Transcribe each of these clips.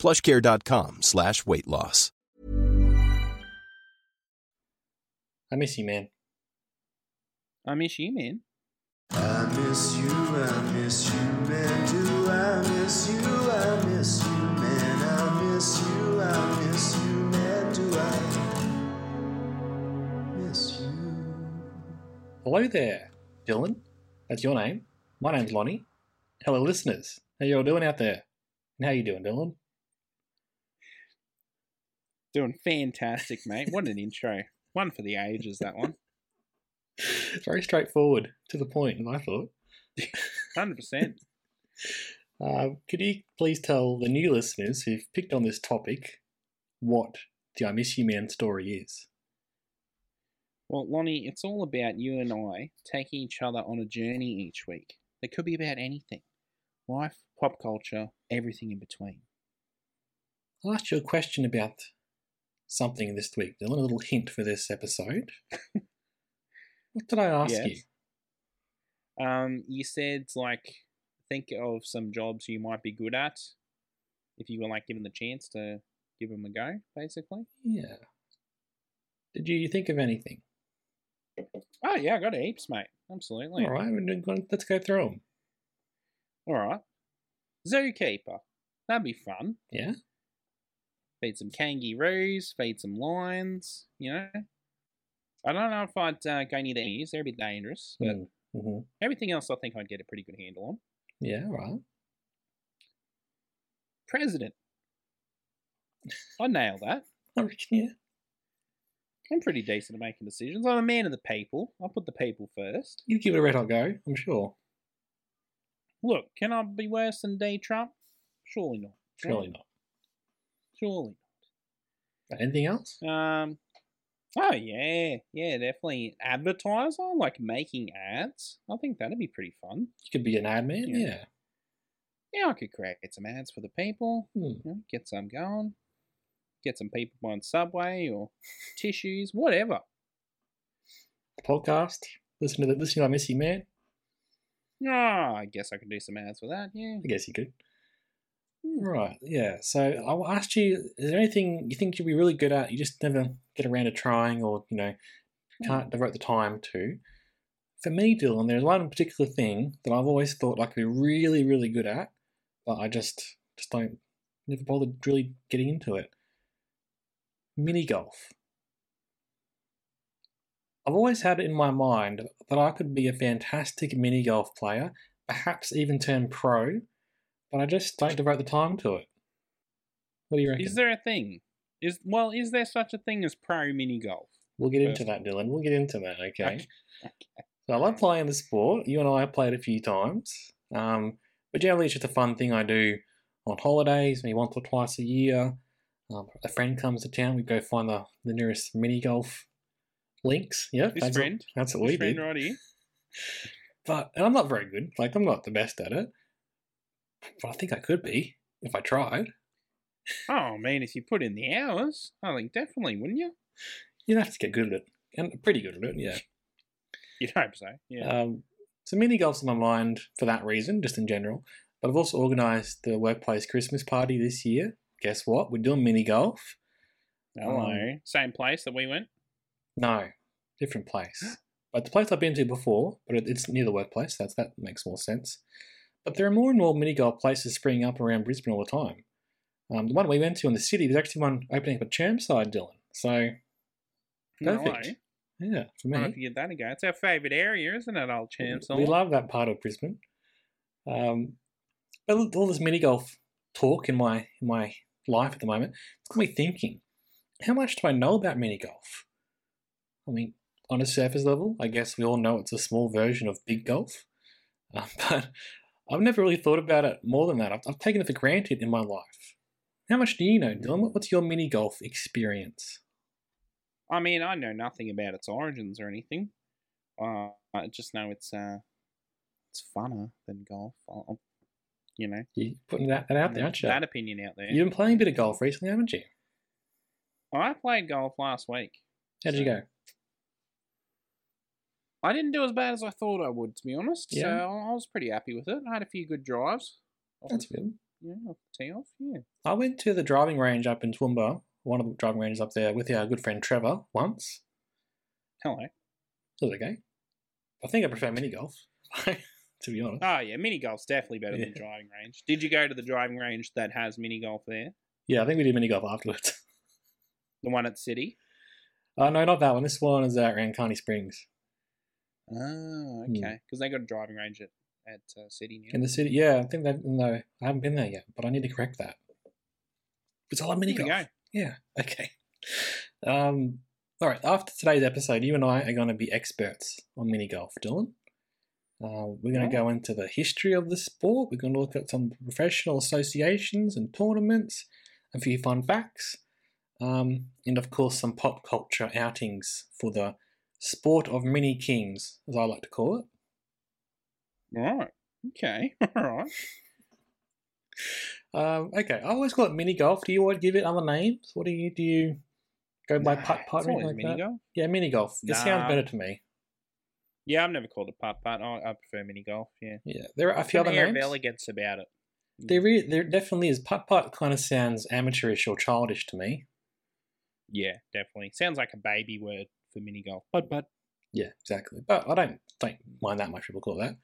plushcare.com slash weight loss. I miss you, man. I miss you, man. I miss you, I miss you, man. Do I miss you? I miss you, man. I miss you, I miss you, man. Do I miss you? Hello there, Dylan. That's your name. My name's Lonnie. Hello, listeners. How you all doing out there? And how you doing, Dylan? Doing fantastic, mate. What an intro. One for the ages, that one. Very straightforward, to the point, I thought. 100%. Uh, could you please tell the new listeners who've picked on this topic what the I Miss You Man story is? Well, Lonnie, it's all about you and I taking each other on a journey each week. It could be about anything life, pop culture, everything in between. I asked you a question about something this week, Dylan, a little hint for this episode. what did I ask Yes. you? Um, you said, like, think of some jobs you might be good at if you were, like, given the chance to give them a go, basically. Yeah. Did you think of anything? Oh, yeah, I got heaps, mate. Absolutely. All right, let's go through them. All right. Zookeeper. That'd be fun. Yeah? Feed some kangaroos, feed some lions, you know. I don't know if I'd uh, go near the ears. They're a bit dangerous. But Mm. hmm everything else I think I'd get a pretty good handle on. Yeah, right. President. I nail that. I reckon, yeah. I'm pretty decent at making decisions. I'm a man of the people. I put the people first. You'd give it a red hot go, I'm sure. Look, can I be worse than D. Trump? Surely not. Surely not. Surely not. Anything else? Um. Oh yeah, yeah, definitely advertiser, like making ads. I think that'd be pretty fun. You could be an ad man, Yeah. yeah. Yeah, I could create some ads for the people. Hmm. You know, get some going. Get some people buying Subway or tissues, whatever. Podcast. Listen to the listen to I Miss You Man. Oh, I guess I could do some ads for that. Yeah. I guess you could. Right, yeah. So I asked you, is there anything you think you'd be really good at, you just never get around to trying or, you know, hmm. can't devote the time to? For me, Dylan, there's one particular thing that I've always thought I could be really, really good at, but I just just don't never bothered really getting into it. Mini golf. I've always had it in my mind that I could be a fantastic mini golf player, perhaps even turn pro, but I just don't devote the time to it. What do you reckon? Is there a thing? Is well, is there such a thing as pro mini golf? we'll get into that, Dylan. We'll get into that, okay? Okay. So I love playing the sport. You and I have played a few times. Um, but generally, it's just a fun thing I do on holidays, maybe once or twice a year. Um, a friend comes to town, we go find the, the nearest mini golf links. Yeah, This that's friend, What, that's what this we friend did. right here. But and I'm not very good. Like I'm not the best at it. But I think I could be if I tried. Oh man, if you put in the hours, I think definitely, wouldn't you? You'd have to get good at it, and pretty good at it. Yeah. You'd hope so. Yeah. Um, so mini golf's on my mind for that reason, just in general. But I've also organised the workplace Christmas party this year. Guess what? We're doing mini golf. Hello. um, Same place that we went. No, different place. But the place I've been to before, but it's near the workplace. That's that makes more sense. But there are more and more mini golf places springing up around Brisbane all the time. Um, the one we went to in the city, there's actually one opening up at Chermside, Dylan. So perfect. Hello. yeah, for me. I don't know me. if you get that again. It's our favourite area, isn't it, old champs? We love that part of Brisbane. Um, but all this mini golf talk in my in my life at the moment, it's got me thinking: how much do I know about mini golf? I mean, on a surface level, I guess we all know it's a small version of big golf, uh, but I've never really thought about it more than that. I've, I've taken it for granted in my life. How much do you know, Dylan? What's your mini golf experience? I mean, I know nothing about its origins or anything. Uh, I just know it's uh, it's funner than golf. I'll, I'll- you know, You're putting that, that out there, aren't you? that opinion out there. You've been playing a bit of golf recently, haven't you? I played golf last week. How did you go? I didn't do as bad as I thought I would, to be honest. Yeah. So I was pretty happy with it. I had a few good drives. That's good. Yeah, off the tee off. Yeah. I went to the driving range up in Toowoomba, one of the driving ranges up there, with our good friend Trevor once. Hello. It was okay. I think I prefer mini golf, to be honest. Oh yeah, mini golf's definitely better than Yeah. driving range. Did you go to the driving range that has mini golf there? Yeah, I think we did mini golf afterwards. The one at City? Oh, no, not that one. This one is at Rancani Springs. Oh, okay. Because they got a driving range at at uh, City now. In the city, yeah, I think they've, no, I haven't been there yet, but I need to correct that. It's all mini golf. Yeah, okay. Um, all right, after today's episode, you and I are going to be experts on mini golf, Dylan. Uh, we're going to Oh. go into the history of the sport. We're going to look at some professional associations and tournaments, a few fun facts, um, and of course, some pop culture outings for the sport of mini kings, as I like to call it. Right. Okay. All right. Um, okay, I always call it mini golf. Do you always give it other names? What do you do? You go by Nah, putt putt or anything like mini that? golf. Yeah, mini golf. It sounds better to me. Yeah, I've never called it putt putt. I, I prefer mini golf. Yeah. Yeah, there are a few other names. of elegance about it. There, re- there definitely is. Putt putt kind of sounds amateurish or childish to me. Yeah, definitely. Sounds like a baby word for mini golf. Putt putt. Yeah, exactly. But I don't don't mind that much people call that.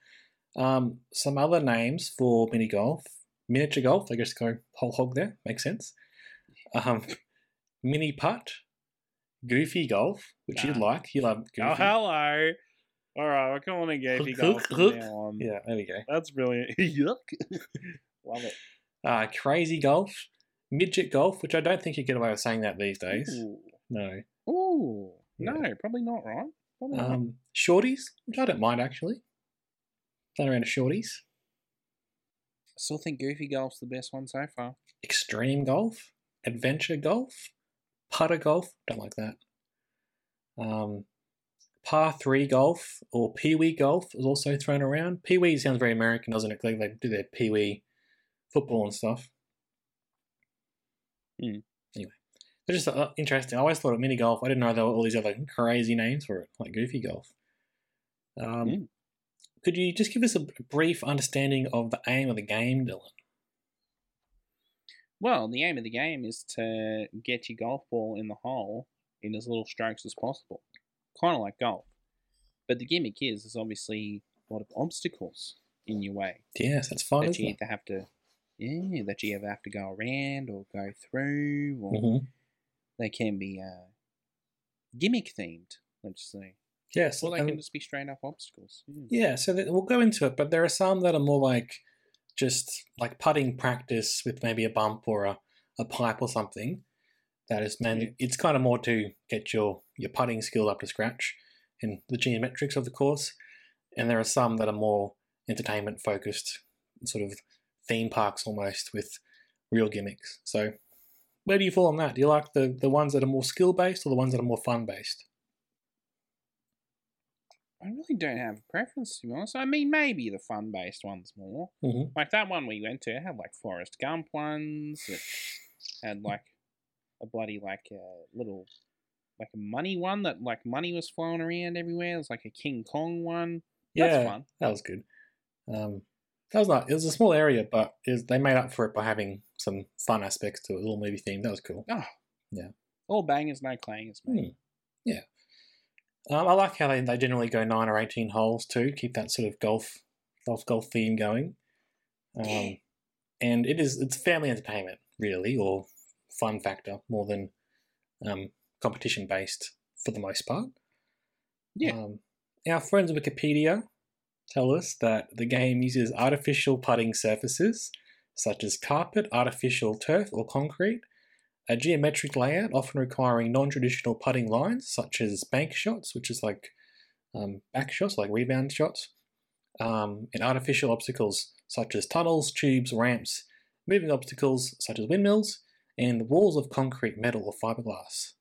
Um, some other names for mini golf: miniature golf. I guess go whole hog there. Makes sense. Um, mini putt, goofy golf, which you Ah. like. You love goofy. Oh, hello. All right, we're calling it goofy golf from now on. Yeah, there we go. That's brilliant. Yuck. Love it. Uh, crazy golf, midget golf, which I don't think you get away with saying that these days. Ooh. No. Ooh. No, probably not, right? Probably not. Um, shorties, which I don't mind actually. Playing around a shorties. I still think goofy golf's the best one so far. Extreme golf, adventure golf, putter golf. Don't like that. Um, par three golf or pee wee golf is also thrown around. Pee wee sounds very American, doesn't it? Like they do their pee wee football and stuff. Hmm. It's just uh, interesting. I always thought of mini golf. I didn't know there were all these other crazy names for it, like goofy golf. Um, Hmm. Could you just give us a brief understanding of the aim of the game, Dylan? Well, the aim of the game is to get your golf ball in the hole in as little strokes as possible. Kind of like golf. But the gimmick is, there's obviously a lot of obstacles in your way Yes, that's fun, that you it? either have to, yeah, that you either have to go around or go through, or hmm they can be uh, gimmick themed. Let's say, Yes, or they can just be straight up obstacles. Yeah. Yeah, so that, we'll go into it, but there are some that are more like just like putting practice with maybe a bump or a, a pipe or something. That is, man, Yeah. it's kind of more to get your your putting skill up to scratch and the geometrics of the course. And there are some that are more entertainment focused, sort of theme parks almost with real gimmicks. So, where do you fall on that? Do you like the the ones that are more skill based or the ones that are more fun based? I really don't have a preference to be honest. I mean, maybe the fun based ones more. Mm-hmm. Like that one we went to had like Forrest Gump ones. It had like a bloody like a little like a money one that like money was flying around everywhere. It was like a King Kong one. That's Yeah, fun. that was good. Um, that was not. It was a small area, but was, they made up for it by having some fun aspects to it. A little movie theme. That was cool. Oh. Yeah. All bangers, no clangers, mate. Hmm. Yeah. Um, I like how they, they generally go nine or eighteen holes too. Keep that sort of golf, golf, golf theme going. Um, and it is it's family entertainment really, or fun factor more than um, competition based for the most part. Yeah. Um, our friends at Wikipedia tell us that the game uses artificial putting surfaces such as carpet, artificial turf, or concrete, a geometric layout often requiring non-traditional putting lines such as bank shots, which is like um, back shots, like rebound shots, um, and artificial obstacles such as tunnels, tubes, ramps, moving obstacles such as windmills, and walls of concrete, metal, or fiberglass.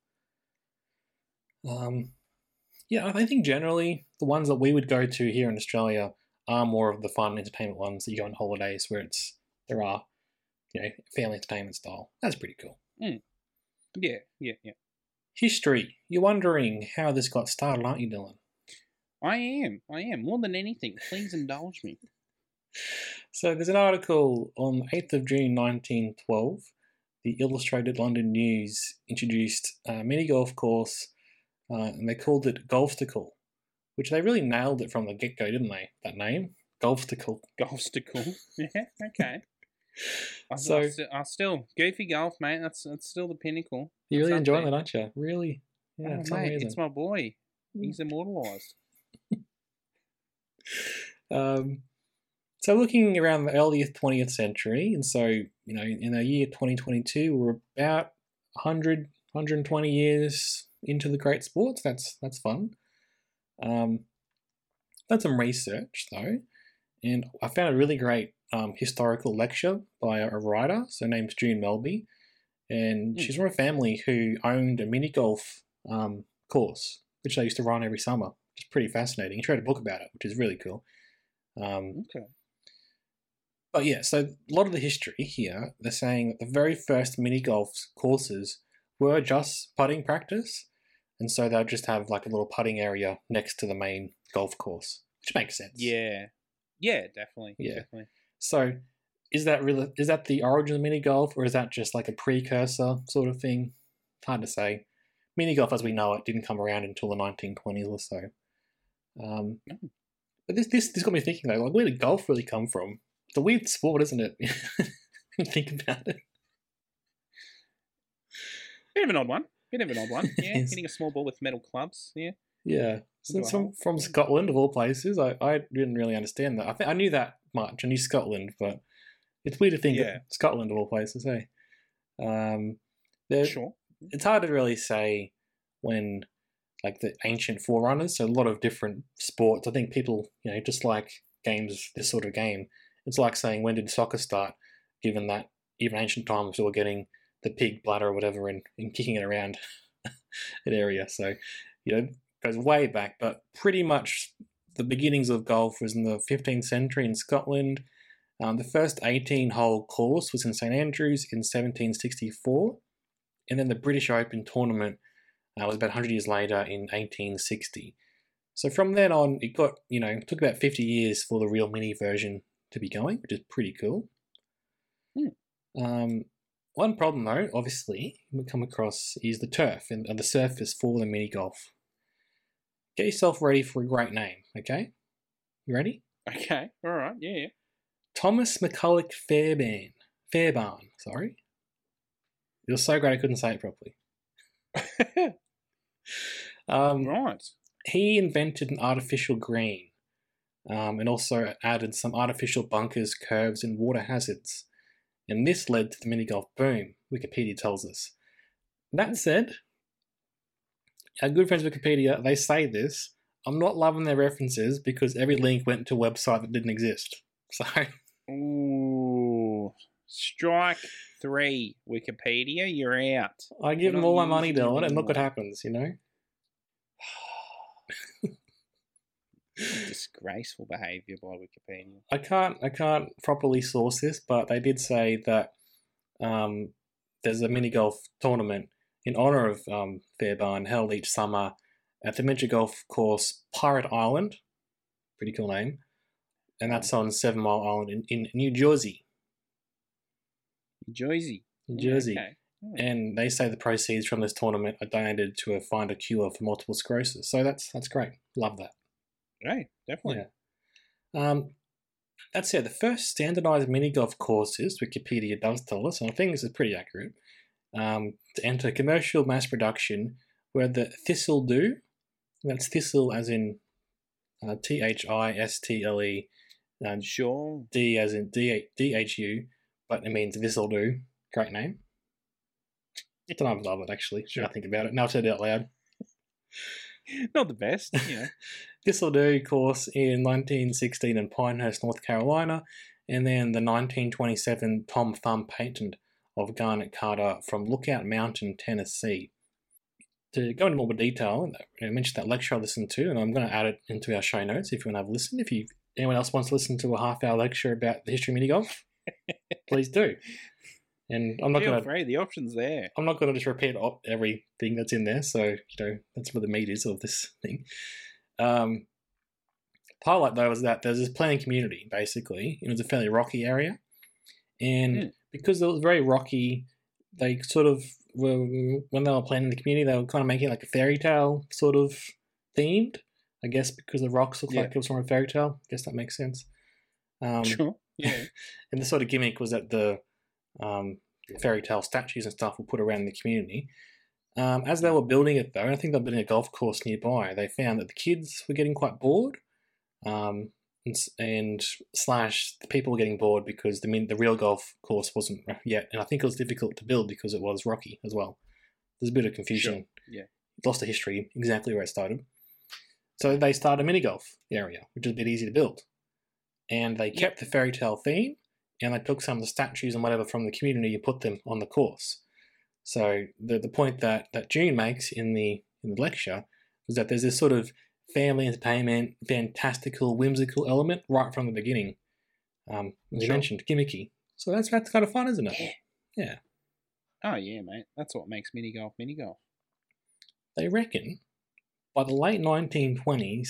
Um, yeah, I think generally the ones that we would go to here in Australia are more of the fun entertainment ones that you go on holidays where it's there are, you know, family entertainment style. That's pretty cool. Mm. Yeah, yeah, yeah. History. You're wondering how this got started, aren't you, Dylan? I am. I am. More than anything, please indulge me. So there's an article on 8th of June 1912. The Illustrated London News introduced a mini golf course, uh, and they called it Golfsticle, which they really nailed it from the get go, didn't they? That name, Golfsticle. Golfsticle. yeah, okay. I, So- I, I still goofy golf, mate. That's that's still the pinnacle. You're really enjoying that, aren't you? Really? Yeah, oh, mate, it's my boy. He's immortalised. Um, so looking around the earliest 20th century, and so, you know, in the year 2022, we're about 100, 120 years into the great sports. That's that's fun. Um, done some research though, and I found a really great um, historical lecture by a, writer. So her name's June Melby, and Hmm. she's from a family who owned a mini golf um, course, which they used to run every summer. It's pretty fascinating. She wrote a book about it, which is really cool. Um, Okay. but yeah, so a lot of the history here, they're saying that the very first mini golf courses were just putting practice. And so they'll just have like a little putting area next to the main golf course, which makes sense. Yeah. Yeah, definitely. Yeah. Definitely. So is that really is that the origin of mini golf or is that just like a precursor sort of thing? Hard to say. Mini golf as we know it didn't come around until the 1920s or so. Um, Mm. but this, this this got me thinking though, like where did golf really come from? It's a weird sport, isn't it? Think about it. Bit of an odd one. Bit of an odd one. Yeah. Yes. Hitting a small ball with metal clubs. Yeah. Yeah. So from, from Scotland of all places. I, I didn't really understand that. I think I knew that much. I knew Scotland, but it's weird to think Yeah. of Scotland of all places, hey. Um Sure. it's hard to really say when like the ancient forerunners so a lot of different sports i think people you know just like games this sort of game it's like saying when did soccer start given that even ancient times we were getting the pig bladder or whatever and, and kicking it around an area so you know goes way back but pretty much the beginnings of golf was in the 15th century in scotland um, the first 18 hole course was in st andrews in 1764 and then the British Open tournament uh, was about 100 years later in 1860. So from then on, it got, you know, took about 50 years for the real mini version to be going, which is pretty cool. Hmm. Um, one problem, though, obviously, we come across is the turf and, the surface for the mini golf. Get yourself ready for a great name, okay? You ready? Okay. All right. Yeah. yeah. Thomas McCulloch Fairbairn. Fairbairn, sorry. It was so great I couldn't say it properly. Um, right. he invented an artificial green um, and also added some artificial bunkers, curves, and water hazards. And this led to the mini golf boom, Wikipedia tells us. That said, our good friends Wikipedia, they say this. I'm not loving their references because every link went to a website that didn't exist. So, Ooh. Strike three, Wikipedia. You're out. I give them all my money, Dylan, and look what happens, you know? Disgraceful behaviour by Wikipedia. I can't I can't properly source this, but they did say that um, there's a mini golf tournament in honor of um, Fairbairn held each summer at the miniature golf course Pirate Island, pretty cool name, and that's on Seven Mile Island in, in New Jersey, New Jersey. Jersey. okay. And they say the proceeds from this tournament are donated to a find a cure for multiple sclerosis. So that's that's great. Love that. Right. Definitely. Yeah. Um, that's it. The first standardized mini golf courses, Wikipedia does tell us, and I think this is pretty accurate, um, to enter commercial mass production were the Thistle Dhu. That's Thistle as in uh, T H I S T L E, uh, Sure. D as in D H U, but it means Thistle Do. Great name. I don't love it actually. Should I Sure. think about it? Now I've said it out loud. Not the best, you know. Of course in 1916 in Pinehurst, North Carolina, and then the 1927 Tom Thumb patent of Garnet Carter from Lookout Mountain, Tennessee. To go into more detail, I mentioned that lecture I listened to, and I'm going to add it into our show notes if you want to have a listen. If you anyone else wants to listen to a half hour lecture about the history of mini golf, please do. And I'm not going to. The option's there. I'm not going to just repeat everything that's in there. So you know that's where the meat is of this thing. Um, highlight though was that there's this planning community. Basically, it was a fairly rocky area, and Hmm. because it was very rocky, they sort of were when they were planning the community, they were kind of making it like a fairy tale sort of themed. I guess because the rocks looked Yeah. like it was from a fairy tale. I guess that makes sense. Um, sure. Yeah. and the sort of gimmick was that the um, fairy tale statues and stuff were put around the community. Um, as they were building it, though, and I think they're building a golf course nearby, they found that the kids were getting quite bored, um, and, and slash the people were getting bored because the the real golf course wasn't yet, and I think it was difficult to build because it was rocky as well. There's a bit of confusion. yeah. lost the history exactly where it started. So they started a mini golf area, which is a bit easy to build and they kept the fairy tale theme and they took some of the statues and whatever from the community and put them on the course. So the the point that that June makes in the in the lecture was that there's this sort of family entertainment, fantastical, whimsical element right from the beginning. Um, as you mentioned, gimmicky. So that's that's kind of fun, isn't it? Yeah. Yeah. Oh yeah, mate. That's what makes mini golf mini golf. They reckon by the late 1920s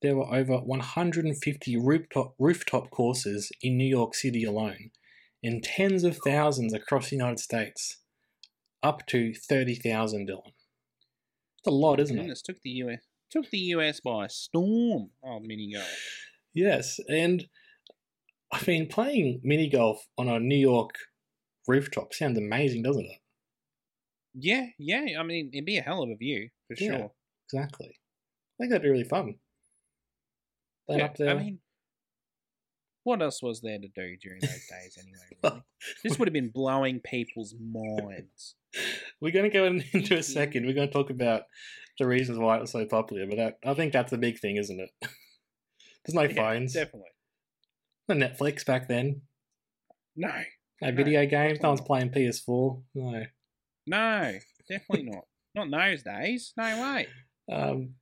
there were over 150 rooftop rooftop courses in New York City alone, and tens of thousands across the United States, up to 30,000. Dylan, it's a lot, isn't it? Goodness, took the US took the US by storm. Oh, mini golf. Yes, and I mean playing mini golf on a New York rooftop sounds amazing, doesn't it? Yeah, yeah. I mean, it'd be a hell of a view for Yeah. sure. Exactly. I think that'd be really fun. Playing Yeah, up there. I mean, what else was there to do during those days anyway? Really? this would have been blowing people's minds. We're going to go in, into a second. We're going to talk about the reasons why it was so popular, but that, I think that's the big thing, isn't it? There's no Yeah, phones. definitely. No Netflix back then. No, No No, video games. No one's playing PS4. No. no, definitely not. Not in those days. No way. Um,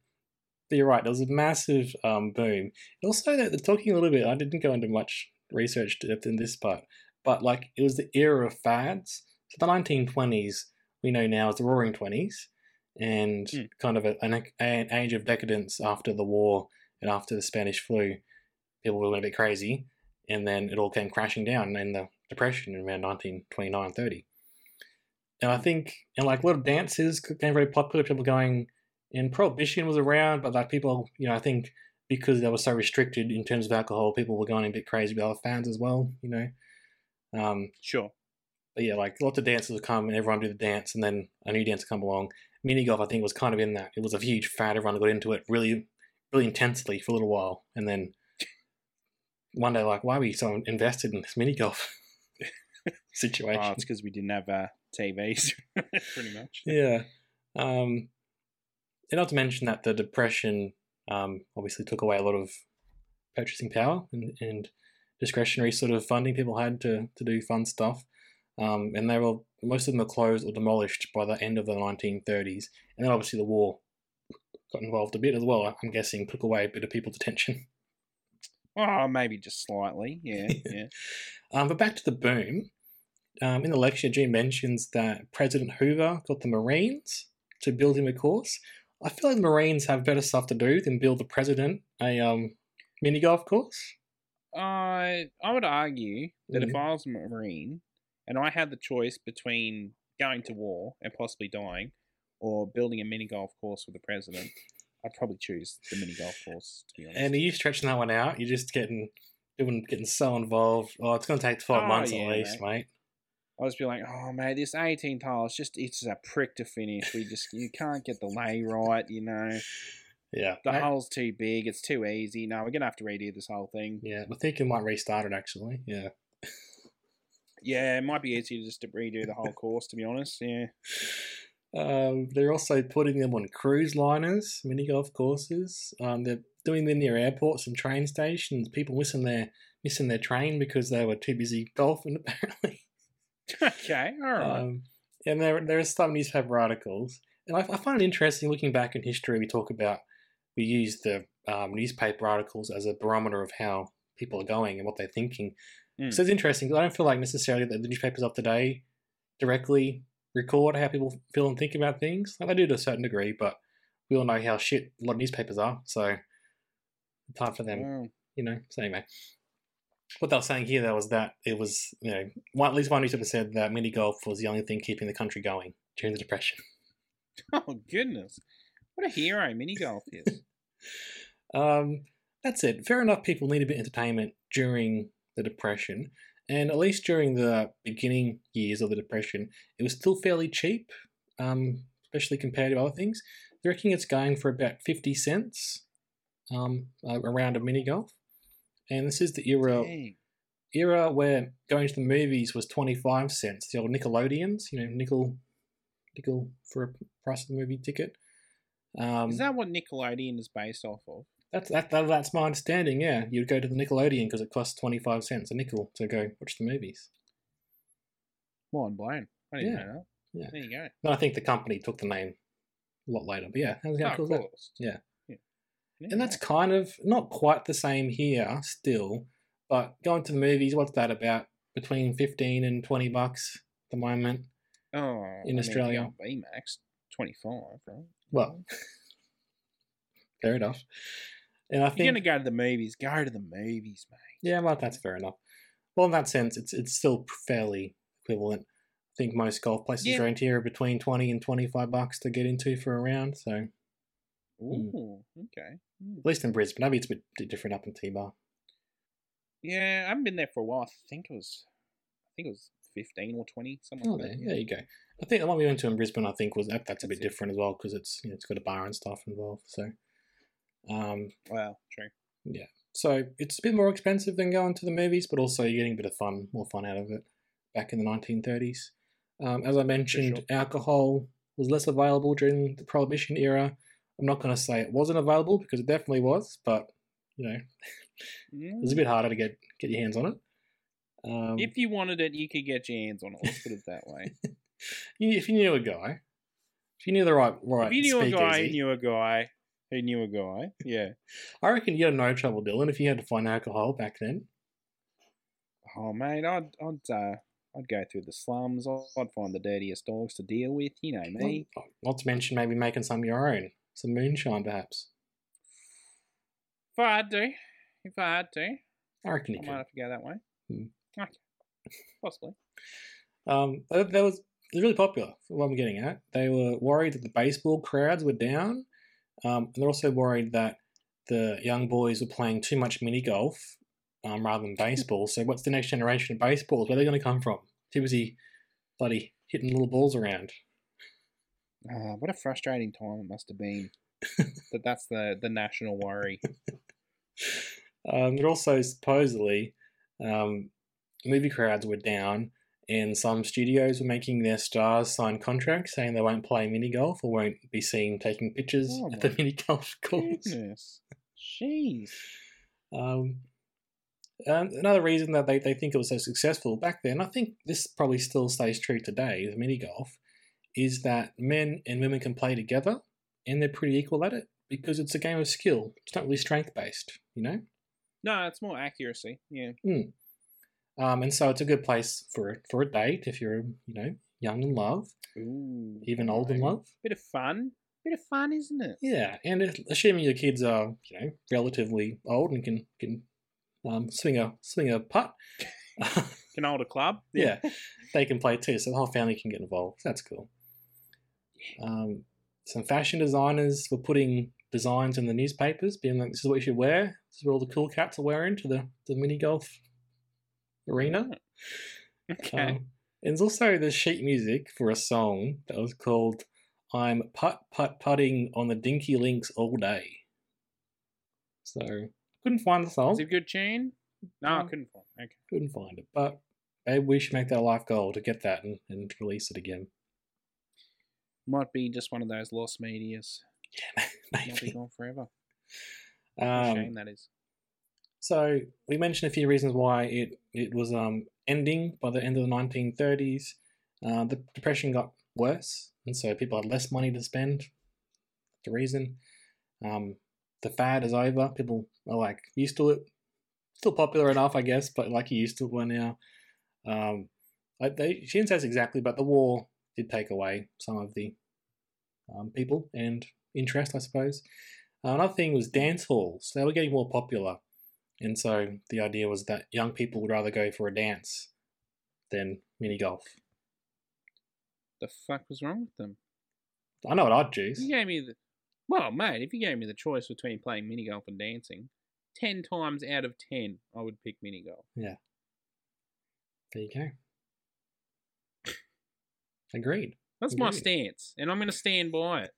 but you're right. There was a massive um, boom. Also, they're they're talking a little bit. I didn't go into much research depth in this part, but like it was the era of fads. So the 1920s we know now as the Roaring Twenties, and Hmm. kind of a, an, an age of decadence after the war and after the Spanish flu. People were a bit crazy, and then it all came crashing down in the Depression in around 1929 30. And I think, and like a lot of dances became very popular. People going, and prohibition was around, but like people, you know, I think because they were so restricted in terms of alcohol, people were going a bit crazy with other fans as well, you know. Um, Sure. But yeah, like lots of dancers would come and everyone do the dance, and then a new dance would come along. Mini golf, I think, was kind of in that. It was a huge fad. Everyone got into it really, really intensely for a little while, and then one day, like, why are we so invested in this mini golf situation? Oh, it's because we didn't have uh, TVs, pretty much. Yeah. Um, and not to mention that the depression um, obviously took away a lot of purchasing power and, and discretionary sort of funding people had to, to do fun stuff. Um, and they were most of them were closed or demolished by the end of the 1930s. And then obviously the war got involved a bit as well. I'm guessing took away a bit of people's attention. Oh, maybe just slightly. Yeah, yeah. Um, but back to the boom. Um, in the lecture, Jim mentions that President Hoover got the Marines to build him a course. I feel like the Marines have better stuff to do than build the president a um, mini golf course. I I would argue that if Mhm. I was a Marine and I had the choice between going to war and possibly dying or building a mini golf course with the president, I'd probably choose the mini golf course, to be honest. And are you stretching that one out? You're just getting doing getting so involved. Oh, it's going to take 12 Oh, months yeah, at least, mate. mate. I'll just be like, oh, mate, this 18th hole, it's just, it's a prick to finish. We just, you can't get the lay right, you know. Yeah. The Mate, hole's too big, it's too easy. No, we're going to have to redo this whole thing. Yeah, I think you might restart it actually. Yeah. Yeah, it might be easier just to redo the whole course, to be honest. Yeah. Um, they're also putting them on cruise liners, mini golf courses. Um, they're doing them near airports and train stations. People missing their missing their train because they were too busy golfing. Apparently, okay, all right. Um, and there, there are some newspaper articles, and I, I find it interesting looking back in history. We talk about we use the um, newspaper articles as a barometer of how people are going and what they're thinking. Mm. So it's interesting because I don't feel like necessarily that the newspapers of today directly record how people feel and think about things. Like they do to a certain degree, but we all know how shit a lot of newspapers are. So it's hard for them Wow. you know. So anyway, what they were saying here though was that it was, you know, one, at least one newspaper said that mini golf was the only thing keeping the country going during the depression. Oh goodness, what a hero mini golf is. Um, that's it. Fair enough. People need a bit of entertainment during the depression, and at least during the beginning years of the depression, it was still fairly cheap, um, especially compared to other things. They're reckon it's going for about fifty cents um, around a mini golf, and this is the era Dang. era where going to the movies was 25 cents the old nickelodeons you know nickel nickel for a price of the movie ticket um, Is that what Nickelodeon is based off of? That's that, that, that's my understanding yeah you'd go to the nickelodeon because it costs 25 cents a nickel to go watch the movies Mind blown. I didn't Yeah. know that. Yeah. There you go. but i think the company took the name a lot later but yeah how, oh, how Oh, cool that? Yeah. yeah. and that's kind of not quite the same here still but going to the movies what's that about between 15 and 20 bucks at the moment oh, in I Australia. go Vmax twenty five, right? well fair enough and i think you're gonna go to the movies, go to the movies, mate. Yeah, well, that's fair enough. Well, in that sense, it's it's still fairly equivalent. I think most golf places Yeah. around here are between twenty and twenty five bucks to get into for a round. So at Ooh, okay. Hmm. At least in Brisbane, maybe it's a bit different up in T Bar. Yeah, I haven't been there for a while. I think it was, I think it was fifteen or twenty, something Oh, like there, that. there you go. I think the one we went to in Brisbane, I think was that, that's a bit different as well because it's you know, it's got a bar and stuff involved. So, um, Wow, true. Yeah. So it's a bit more expensive than going to the movies, but also you're getting a bit of fun, more fun out of it. Back in the 1930s, um, as I mentioned, sure. alcohol was less available during the Prohibition era. I'm not going to say it wasn't available because it definitely was, but you know, it was a bit harder to get get your hands on it. Um, If you wanted it, you could get your hands on it. Let's put it that way. if you knew a guy, if you knew the right right, if you knew a guy speakeasy, knew a guy who knew a guy, yeah. I reckon you had no trouble, Dylan, if you had to find alcohol back then. Oh mate, I'd I'd uh, I'd go through the slums. I'd find the dirtiest dogs to deal with. You know me. Not, not to mention maybe making some of your own, some moonshine, perhaps. If I had to, if I had to, I reckon you I could. might have to go that way. Hmm. Okay, possibly. Um, that, was really popular. What I'm getting at, they were worried that the baseball crowds were down, um, and they're also worried that the young boys were playing too much mini golf um, rather than baseball. so, what's the next generation of baseballs? Where are they going to come from? Too busy, bloody hitting little balls around. Ah, what a frustrating time it must have been. that that's the the national worry. Um, but also supposedly, um, movie crowds were down, and some studios were making their stars sign contracts saying they won't play mini golf or won't be seen taking pictures Oh at the mini golf course. Goodness, jeez. Um, another reason that they, they think it was so successful back then, I think this probably still stays true today with mini golf, is that men and women can play together and they're pretty equal at it because it's a game of skill. It's not really strength based, you know? No, it's more accuracy. Yeah. Um, and so it's a good place for a, for a date if you're, you know, young in love, Ooh. even old in love. Bit of fun. Bit of fun, isn't it? Yeah, and if, assuming your kids are, you know, relatively old and can can um, swing a swing a putt, Can hold a club. yeah, they can play too. So the whole family can get involved. That's cool. Um, some fashion designers were putting designs in the newspapers, being like, "This is what you should wear. This is what all the cool cats are wearing to the the mini golf arena." Okay. Um, and there's also the sheet music for a song that was called "I'm putt putt putting on the Dinky Links all day." So couldn't find the song, Is it a good tune? No, I Um, couldn't find. it. Okay. couldn't find it, but maybe we should make that a life goal to get that and, and release it again. Might be just one of those lost medias. Yeah, Might be maybe. gone forever. A shame Um, that is. So we mentioned a few reasons why it it was um ending by the end of the 1930s. Uh, the depression got worse, and so people had less money to spend. The reason, um, the fad is over. People are like used to it. Still popular enough, I guess, but like you used to it by now. Um, they, she didn't say this exactly, but the war did take away some of the um, people and interest, I suppose. Uh, another thing was dance halls. They were getting more popular. And so the idea was that young people would rather go for a dance than mini golf. The fuck was wrong with them? I know what I'd choose. You gave me the. Well, mate, if you gave me the choice between playing mini golf and dancing, 10 times out of 10, I would pick mini golf. Yeah. There you go. Agreed. That's my stance, and I'm going to stand by it.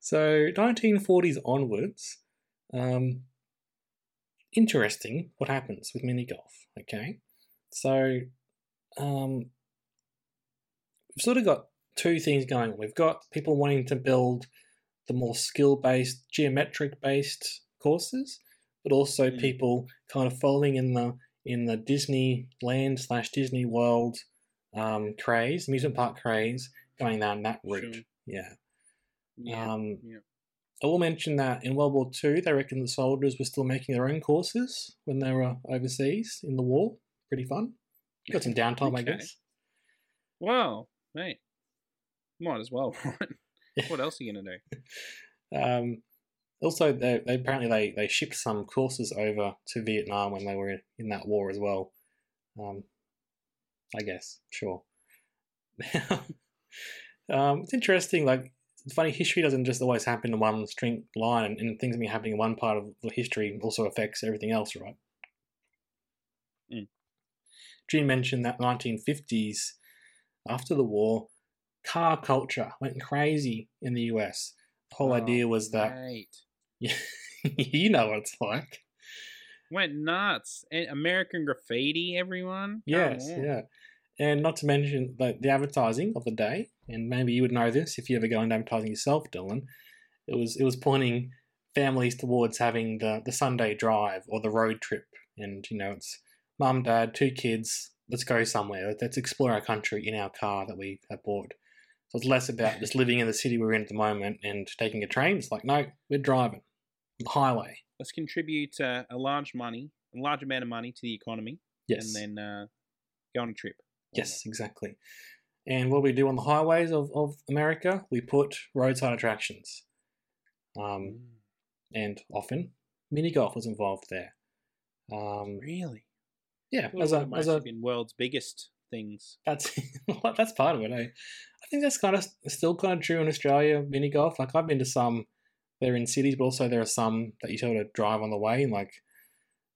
So 1940s onwards, um, interesting what happens with mini golf. Okay, so um, we've sort of got two things going. We've got people wanting to build the more skill-based, geometric-based courses, but also Mm. people kind of following in the in the Disneyland slash Disney World um, craze, amusement park craze, going down that route. Sure. Yeah. Yeah. Um, yeah. I will mention that in World War II, they reckon the soldiers were still making their own courses when they were overseas in the war. Pretty fun. Got some downtime, I guess. Wow, mate, might as well, right? what else are you going to do? Um, also, they, they apparently they, they shipped some courses over to Vietnam when they were in, in that war as well. Um, I guess, sure. um, it's interesting. Like, it's funny. History doesn't just always happen in one string line, and, and things that be happening in one part of the history also affects everything else, right? Mm. June mentioned that 1950s, after the war, car culture went crazy in the US. The whole Oh, idea was that Mate. you know what it's like. Went nuts. American graffiti, everyone. Yes, on. yeah. And not to mention the, the advertising of the day, and maybe you would know this if you ever go into advertising yourself, Dylan. It was it was pointing families towards having the, the Sunday drive or the road trip. And you know, it's mum, dad, two kids, let's go somewhere. Let's explore our country in our car that we have bought. So it's less about just living in the city we're in at the moment and taking a train. It's like, no, we're driving. The highway. Let's contribute uh, a large money, a large amount of money to the economy, Yes. and then uh, go on a trip. Yes, exactly. And what we do on the highways of, of America, we put roadside attractions. Um, and often mini golf was involved there. Um, Really? yeah, Thought as a, as a been world's biggest things. that's that's part of it. Eh? I think that's kind of still kind of true in Australia. Mini golf, like I've been to some, they're in cities, but also there are some that you sort of drive on the way. Like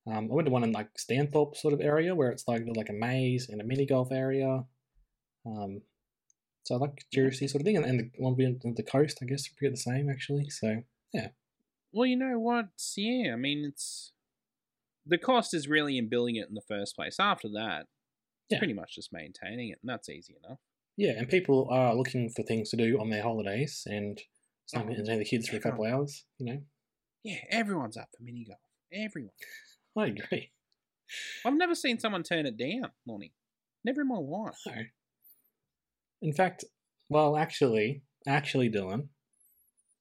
um, I went to one in like Stanthorpe sort of area where it's like like a maze and a mini golf area. Um, so I like touristy sort of thing, and, and the one being on the coast, I guess, we get the same actually. So yeah. Well, you know what? Yeah, I mean, it's the cost is really in building it in the first place. After that, it's Yeah. pretty much just maintaining it, and that's easy enough. Yeah, and people are looking for things to do on their holidays and some Oh, entertain the kids for a couple hours, you know. Yeah, everyone's up for mini golf. Everyone. I agree. I've never seen someone turn it down, Lonnie. Never in my life. No. In fact, well, actually, actually, Dylan,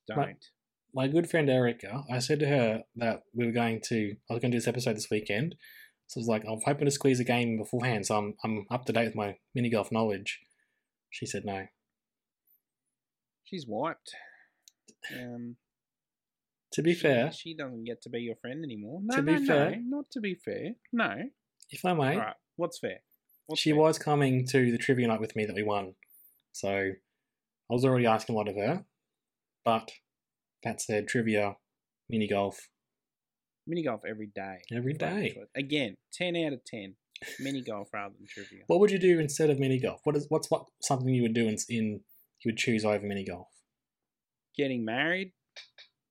Don't. Right. my good friend Erica, I said to her that we were going to, I was going to do this episode this weekend. So I was like, I'm hoping to squeeze a game beforehand, so I'm, I'm up to date with my mini golf knowledge. She said no. She's wiped. Um, To be she- fair, she doesn't get to be your friend anymore. No, To be fair- no, not to be fair. No. if I may, All right. What's fair? What's she fair? was coming to the trivia night with me that we won. So I was already asking a lot of her. But that said, trivia, mini golf, mini golf every day. Every if I had a day. Again, ten out of ten. Mini golf rather than trivia. What would you do instead of mini golf? What is what's what something you would do in, in you would choose over mini golf? Getting married,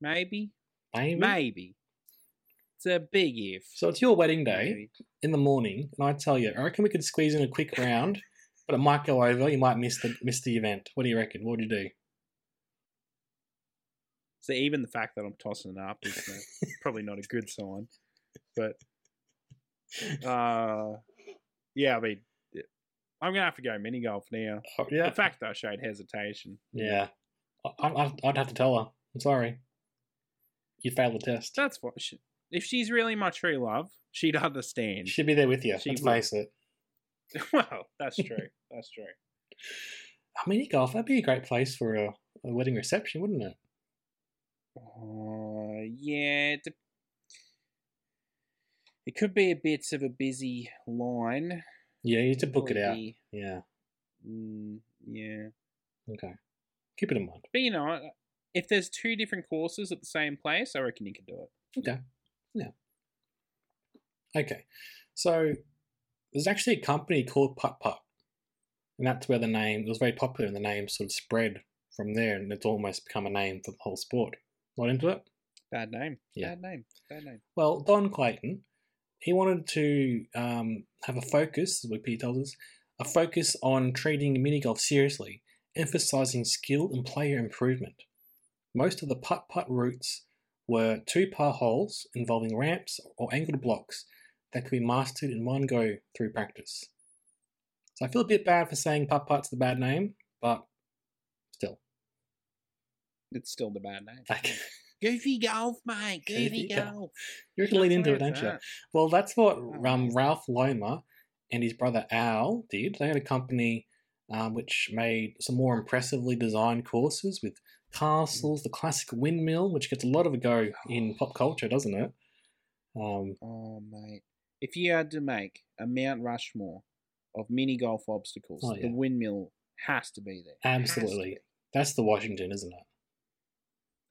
maybe, Maybe. maybe. It's a big if. So it's your wedding day Maybe. in the morning, and I tell you, I reckon we could squeeze in a quick round, but it might go over. You might miss the miss the event. What do you reckon? What would you do? So even the fact that I'm tossing it up is uh, probably not a good sign. But uh, yeah, I mean. I'm gonna have to go mini golf now. Oh, yeah. The fact that I showed hesitation. Yeah. I, I, I'd have to tell her. I'm sorry. You failed the test. That's what. She, if she's really my true love, she'd understand. She'd be there with you. She Let's would. face it. well, that's true. That's true. I mean, golf, that'd be a great place for a, a wedding reception, wouldn't it? Uh, yeah. It, de- it could be a bit of a busy line. Yeah, you need to book it out. be- Yeah. Mm, yeah. Okay. Keep it in mind. But you know, if there's two different courses at the same place, I reckon you can do it. Okay. Yeah. Okay. So there's actually a company called Putt Putt. And that's where the name, it was very popular and the name sort of spread from there and it's almost become a name for the whole sport. Not into it? Bad name. Yeah. Bad name. Bad name. Well, Don Clayton, he wanted to um, have a focus, as Pete tells us, a focus on treating mini golf seriously, emphasizing skill and player improvement. Most of the putt putt routes were two par holes involving ramps or angled blocks that could be mastered in one go through practice. So I feel a bit bad for saying putt putt's the bad name, but still. It's still the bad name. Like, Goofy golf, mate. Goofy golf. golf. you can lean into it, don't you? Well, that's what um. Ralph Lomma and his brother Al did. They had a company um, which made some more impressively designed courses with castles, the classic windmill, which gets a lot of a go in pop culture, doesn't it? Um, Oh, mate. If you had to make a Mount Rushmore of mini golf obstacles, Oh, yeah. the windmill has to be there. Absolutely. be. That's the Washington, isn't it?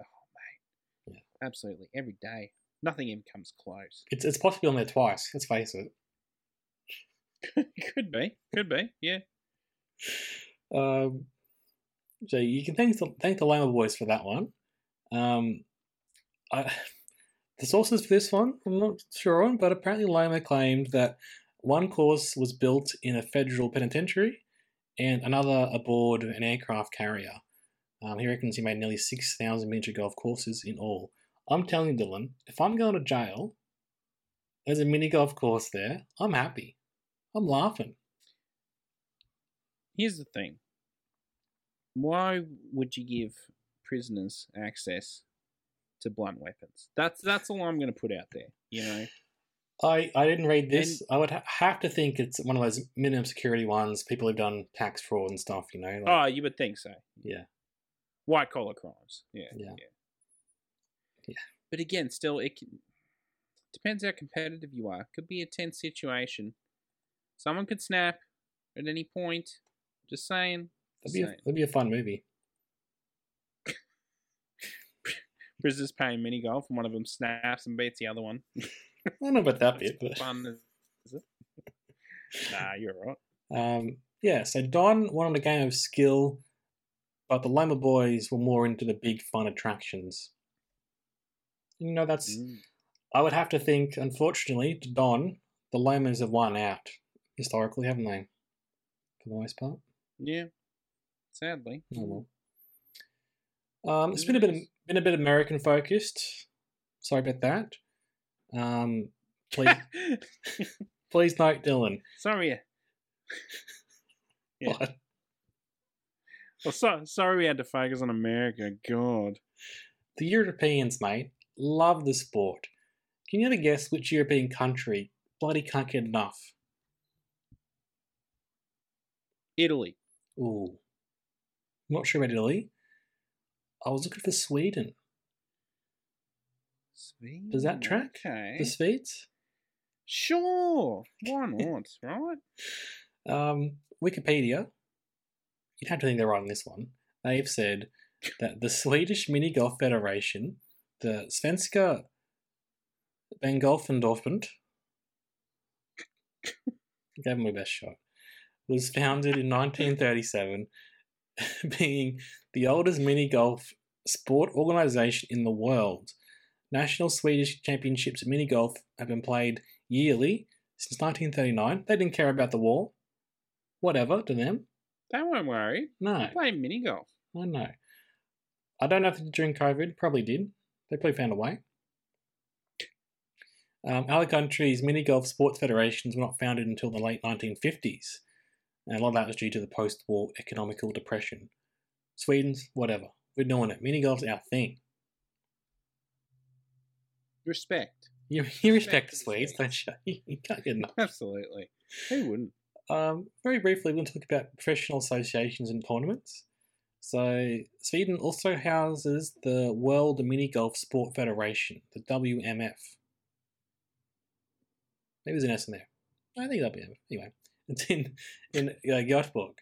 Oh, mate. Absolutely. Every day. Nothing even comes close. It's, it's possibly on there twice, let's face it. Could be. Could be. Yeah. Um, so you can thank the, thank the Lomma boys for that one. Um, I, the sources for this one, I'm not sure on, but apparently Lomma claimed that one course was built in a federal penitentiary and another aboard an aircraft carrier. Um, he reckons he made nearly 6,000 miniature golf courses in all. I'm telling you, Dylan, if I'm going to jail, there's a mini golf course there, I'm happy. I'm laughing. Here's the thing. Why would you give prisoners access to blunt weapons? That's that's all I'm going to put out there. You know, I, I didn't read this. I would ha- have to think it's one of those minimum security ones. People who've done tax fraud and stuff, you know. Like, oh, you would think so. yeah, White collar crimes. Yeah, Yeah. Yeah. But again, still, it can, depends how competitive you are. Could be a tense situation. Someone could snap at any point. Just saying. That'd be a, that'd be a fun movie. Prisoners playing mini golf, and one of them snaps and beats the other one. I don't know about that bit, but fun, is is it? nah, you're right. um, yeah. So Don wanted a game of skill, but the Lomma boys were more into the big fun attractions. You know, that's Mm. I would have to think. Unfortunately, to Don, the Lommas have won out historically, haven't they? For the most part. Yeah. Sadly. Oh well. Um, it's been a bit been a bit American focused. Sorry about that. Um, please please note, Dylan. sorry. Yeah. What? Well, so, sorry we had to focus on America. God. The Europeans, mate, love the sport. Can you ever guess which European country bloody can't get enough? Italy. Ooh, not sure about Italy. I was looking for Sweden. Sweet. Does that track? Okay. The Swedes. Sure. Why not? right? Um, Wikipedia, you'd have to think they're right on this one. They've said that the Swedish Mini Golf Federation, the Svenska Bangolfendorfbund, gave them my best shot, was founded in 1937, being the oldest mini golf sport organization in the world. National Swedish Championships of mini golf have been played yearly since 1939. They didn't care about the war. Whatever to them. They weren't worried. No, They played mini golf. I know. I don't know if they did during COVID. Probably did. They probably found a way. Um, other countries' mini golf sports federations were not founded until the late 1950s, and a lot of that was due to the post-war economical depression. Sweden's whatever. We're doing it. Mini golf's our thing. Respect. You, you respect the Respect the Swedes, don't you? You can't get enough. Absolutely. Who wouldn't? Um, very briefly, we're going to talk about professional associations and tournaments. So, Sweden also houses the World Mini Golf Sport Federation, the WMF. Maybe there's an S in there. I think WMF. Anyway, it's in, in uh, Göteborg.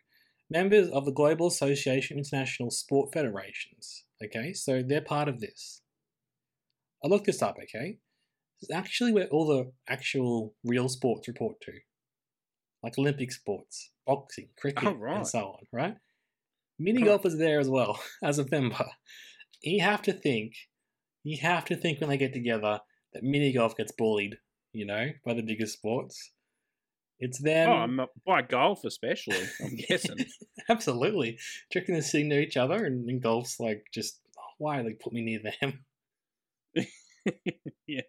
Members of the Global Association of International Sport Federations. Okay, so they're part of this. I looked this up, okay? This is actually where all the actual real sports report to like Olympic sports, boxing, cricket, Oh, right. and so on, right? Mini golf is there as well as a member. You have to think, you have to think when they get together that mini golf gets bullied, you know, by the biggest sports. It's oh, them. oh, I'm, by golf especially, I'm guessing. Absolutely. Tricking they're sitting near each other and, and golf's like just, oh, why they put me near them? yeah.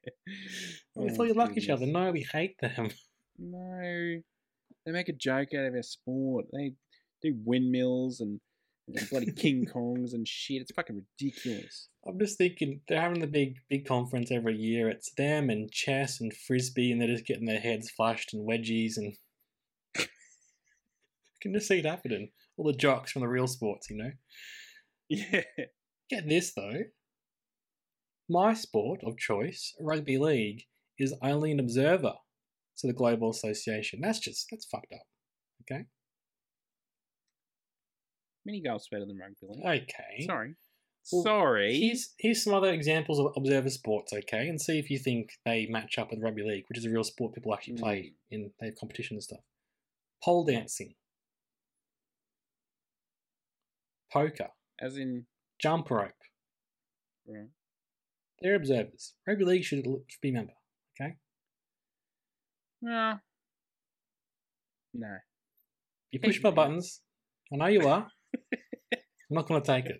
We Oh, thought you like each other. No, we hate them. No. They make a joke out of our sport. They do windmills and bloody King Kongs and shit. It's fucking ridiculous. I'm just thinking they're having the big big conference every year. It's them and chess and frisbee, and they're just getting their heads flushed and wedgies, and I can just see it happening. All the jocks from the real sports, you know. Yeah. Get this though, my sport of choice, rugby league, is only an observer to the global association. That's just that's fucked up. Okay. Mini golf's better than rugby league. Okay. Sorry. Well, Sorry. Here's here's some other examples of observer sports, okay, and see if you think they match up with rugby league, which is a real sport people actually play mm. in they have competition and stuff. Pole dancing, poker, As in, jump rope. right. They're observers. Rugby league should, be a member. Okay, no. No. you push my buttons. I know you are. I'm not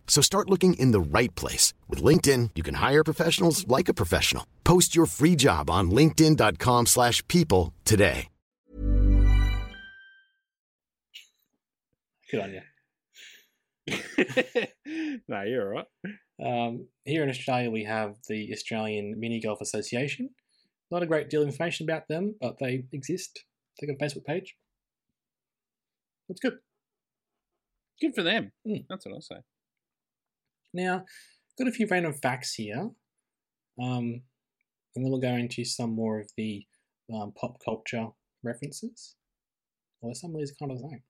So start looking in the right place. With LinkedIn, you can hire professionals like a professional. Post your free job on linkedin.com/people slash people today. Good on you. no, you're all right. Um, here in Australia, we have the Australian Mini Golf Association. Not a great deal of information about them, but they exist. They got a Facebook page. That's good. Good for them. Mm. That's what I'll say. Now, got a few random facts here, um, and then we'll go into some more of the um, pop culture references. Although some of these are kind of the same.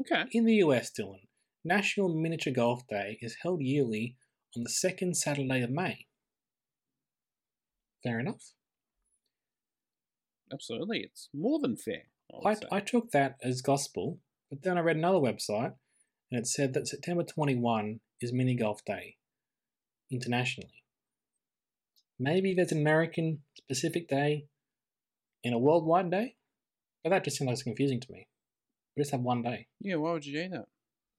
Okay. In the US, Dylan, National Miniature Golf Day is held yearly on the second Saturday of May. Fair enough. Absolutely. It's more than fair. I, I. I took that as gospel, but then I read another website and it said that September 21 is Mini Golf Day internationally. Maybe there's an American specific day and a worldwide day, but that just seems like confusing to me. We just have one day. Yeah, why would you do that?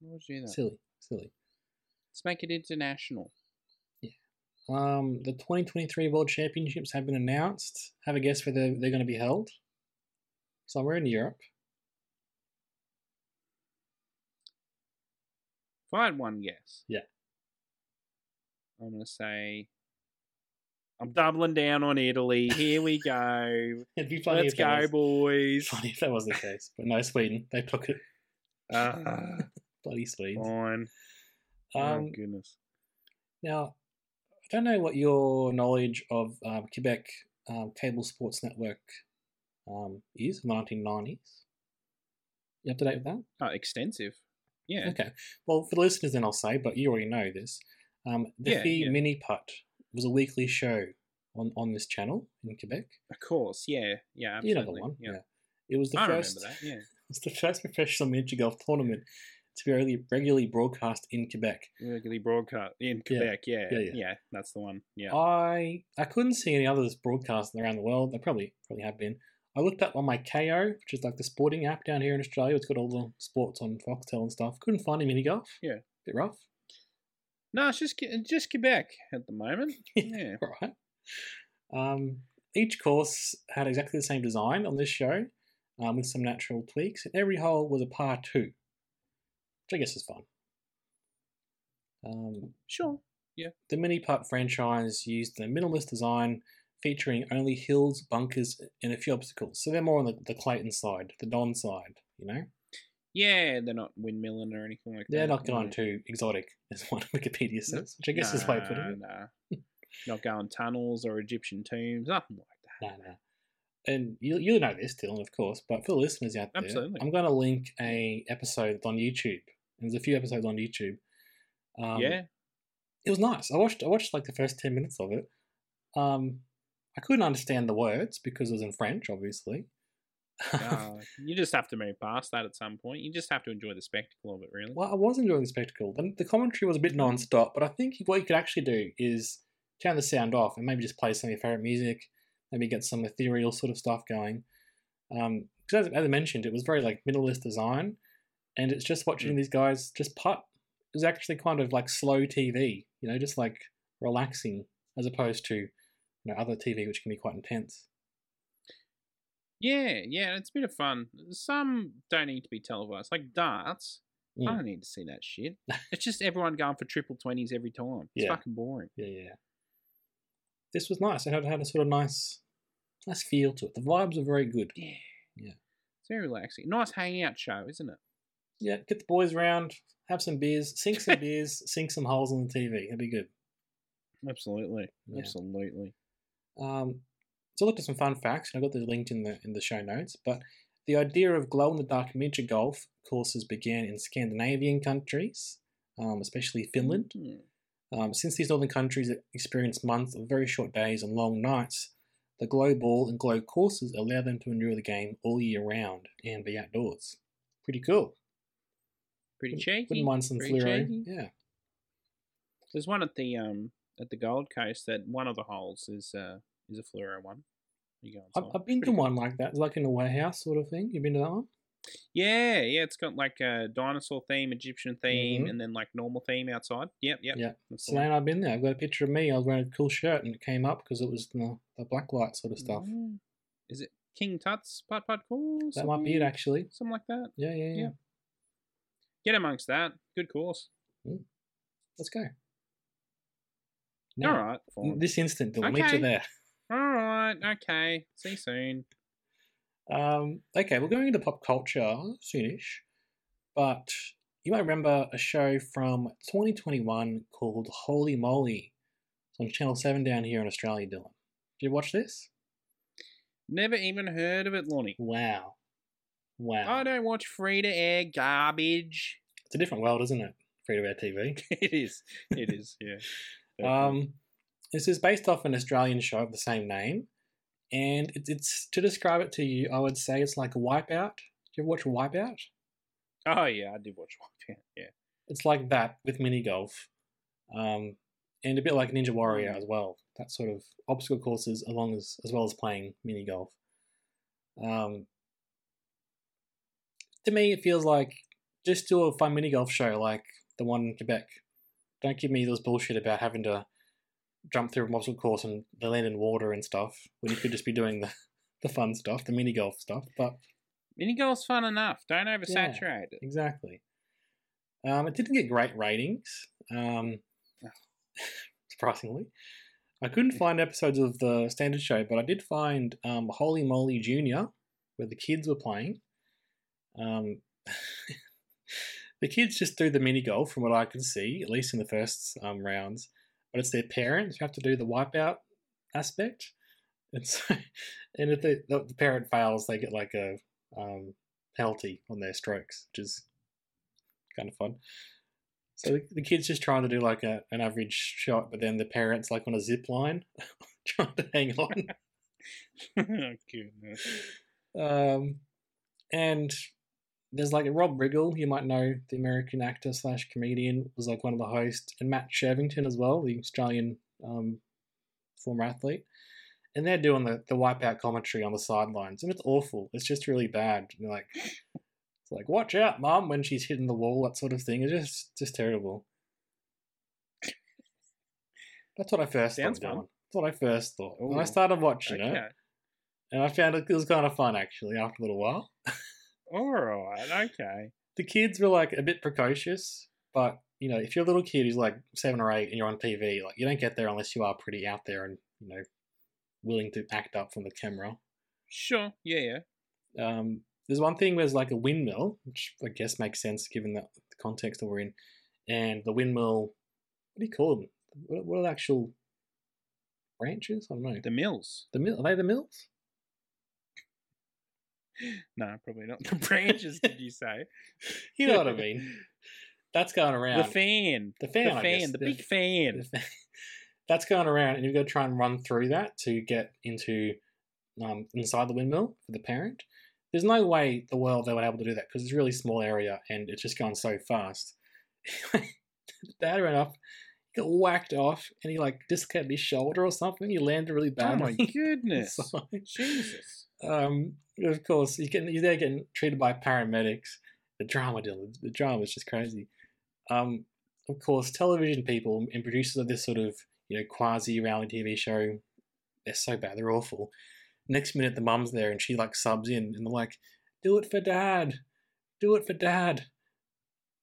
Why would you do that? Silly, silly. Let's make it international. Yeah. Um, the 2023 World Championships have been announced. Have a guess where they're, they're going to be held? Somewhere in Europe. If I had one guess, Yeah. I'm gonna say I'm doubling down on Italy. Here we go. It'd be funny Let's go, was, boys. funny if that was the case, but no, Sweden. They took it. Ah, Bloody Swedes. fine. oh Um, goodness. now, I don't know what your knowledge of um, Quebec um, Cable Sports Network um, is, 1990s. You up to date with that? Oh, extensive. Yeah. Okay. Well, for the listeners, then I'll say, but you already know this. Um, the Yeah, Fee yeah. Mini Putt was a weekly show on, on this channel in Quebec. Of course. Yeah. Yeah. Absolutely. You know the one. Yeah. It was the I first. remember that. Yeah. It was the first professional miniature golf tournament to be regularly, regularly broadcast in Quebec. Regularly broadcast in Quebec. Yeah. Yeah, Yeah, yeah. That's the one. Yeah. I I couldn't see any others broadcast around the world. They probably probably have been. I looked up on my Kayo, which is like the sporting app down here in Australia. It's got all the sports on Foxtel and stuff. Couldn't find any mini golf. Yeah. Bit rough. No, it's just just Quebec at the moment. Yeah. right. Um, each course had exactly the same design on this show, um, with some natural tweaks. And every hole was a par two, which I guess is fun. Um, Sure. Yeah. The mini putt franchise used the minimalist design, featuring only hills, bunkers, and a few obstacles. So they're more on the, the Clayton side, the Don side. You know, Yeah, they're not windmilling or anything like that. they're not no. going too exotic, as one Wikipedia No. says, which I guess is the way put Nah, it. Nah. not going tunnels or Egyptian tombs, nothing like that. No, no. And you you know this, Dylan, of course, but for the listeners out there, Absolutely. I'm going to link a episode on YouTube. There's a few episodes on YouTube. Um, yeah, it was nice. I watched I watched like the first ten minutes of it. Um, I couldn't understand the words because it was in French, obviously. uh, you just have to move past that at some point. You just have to enjoy the spectacle of it, really. well, I was enjoying the spectacle. The, the commentary was a bit non-stop, but I think what you could actually do is turn the sound off and maybe just play some of your favorite music. Maybe get some ethereal sort of stuff going. Um, because as, as I mentioned, it was very like minimalist design, and it's just watching Mm. these guys just putt. It was actually kind of like slow TV, you know, just like relaxing, as opposed to you know other TV which can be quite intense. Yeah, yeah, it's a bit of fun. Some don't need to be televised, like darts. I Mm. don't need to see that shit. it's just everyone going for triple twenties every time. It's Yeah. fucking boring. Yeah, yeah. This was nice. It had, had a sort of nice, nice feel to it. The vibes are very good. Yeah, Yeah. It's very relaxing. Nice hangout show, isn't it? Yeah, get the boys round, have some beers, sink some beers, sink some holes on the TV. It'd be good. Absolutely, Yeah. absolutely. Um, so I looked at some fun facts, and I got these linked in the in the show notes. But the idea of glow in the dark miniature golf courses began in Scandinavian countries, um, especially Finland. Hmm. Um, since these northern countries experience months of very short days and long nights, the glow ball and glow courses allow them to endure the game all year round and be outdoors. Pretty cool. Pretty cheeky. Wouldn't mind some pretty fluoro. cheeky. Yeah. There's one at the um at the Gold Coast that one of the holes is uh is a fluoro one. You go I've. I've been Pretty to cool. one like that. Like in a warehouse sort of thing. You've been to that one? Yeah, yeah, it's got like a dinosaur theme, Egyptian theme, Mhm. and then like normal theme outside. Yep, yep. Yeah. That's So one. now I've been there. I've got a picture of me. I was wearing a cool shirt and it came up because it was the, the black light sort of stuff. Mm. Is it King Tut's putt putt course? That might be it, actually. Something like that. Yeah, yeah, yeah. Yeah. Get amongst that. Good course. Let's go. All right. Fine. This instant, Dylan. Meet Okay. you there. All right. Okay. See you soon. Um, okay, we're going into pop culture soonish, but you might remember a show from 2021 called Holy Moly. It's on Channel 7 down here in Australia, Dylan. Did you watch this? Never even heard of it, Lonnie. Wow. Wow. I don't watch free to air garbage. It's a different world, isn't it? Free to air TV. it is. It is. Yeah. Um, this is based off an Australian show of the same name, and it, it's to describe it to you. I would say it's like Wipeout. Did you ever watch Wipeout? oh yeah, I did watch one. Yeah. It's like that with mini golf. Um, and a bit like Ninja Warrior as well. That sort of obstacle courses, along as as well as playing mini golf. Um, to me, it feels like just do a fun mini golf show like the one in Quebec. Don't give me this bullshit about having to jump through a obstacle course and they land in water and stuff when you could just be doing the, the fun stuff, the mini golf stuff. But Mini golf's fun enough. Don't oversaturate it. Exactly. Um, it didn't get great ratings, um, surprisingly. I couldn't find episodes of the standard show, but I did find um, Holy Moly Junior, where the kids were playing. Um, the kids just do the mini golf, from what I can see, at least in the first um, rounds. But it's their parents who have to do the wipeout aspect. And so, and if the, the parent fails, they get like a um, penalty on their strokes, which is kind of fun. So the, the kid's just trying to do like a, an average shot, but then the parents like on a zip line, trying to hang on. oh, goodness. Um, and there's like Rob Riggle, you might know the American actor slash comedian, was like one of the hosts, and Matt Shirvington as well, the Australian um, former athlete. And they're doing the, the wipeout commentary on the sidelines, and it's awful. It's just really bad. And like, it's like, watch out, mum, when she's hitting the wall, that sort of thing. It's just just terrible. That's what I first Sounds thought. fun. That's what I first thought. When I started watching it, and I found it, it was kind of fun actually after a little while. All right. Okay. the kids were like a bit precocious, but you know, if you're a little kid who's like seven or eight and you're on TV, like you don't get there unless you are pretty out there and you know willing to act up from the camera. Sure. Yeah. Yeah. Um, there's one thing where there's like a windmill, which I guess makes sense given the context that we're in, and the windmill. What do you call them? What, what are the actual branches? I don't know. The mills. The mill? Are they the mills? No, probably not. The branches. did you say? You know what I mean. That's going around. The fan. The fan, The fan. The The- big fan. that's going around, and you've got to try and run through that to get into um, inside the windmill for the parent. There's no way the world they were able to do that because it's a really small area and it's just going so fast. Dad ran up, got whacked off, and he like dislocated his shoulder or something. He landed really bad. Oh my goodness. Jesus. Um, of course, he's getting he's there getting treated by paramedics. The drama, Dylan, the drama is just crazy. Um, of course, television people and producers of this sort of you know quasi reality TV show, they're so bad, they're awful. Next minute, the mum's there and she like subs in, and they're like, "Do it for dad, do it for dad."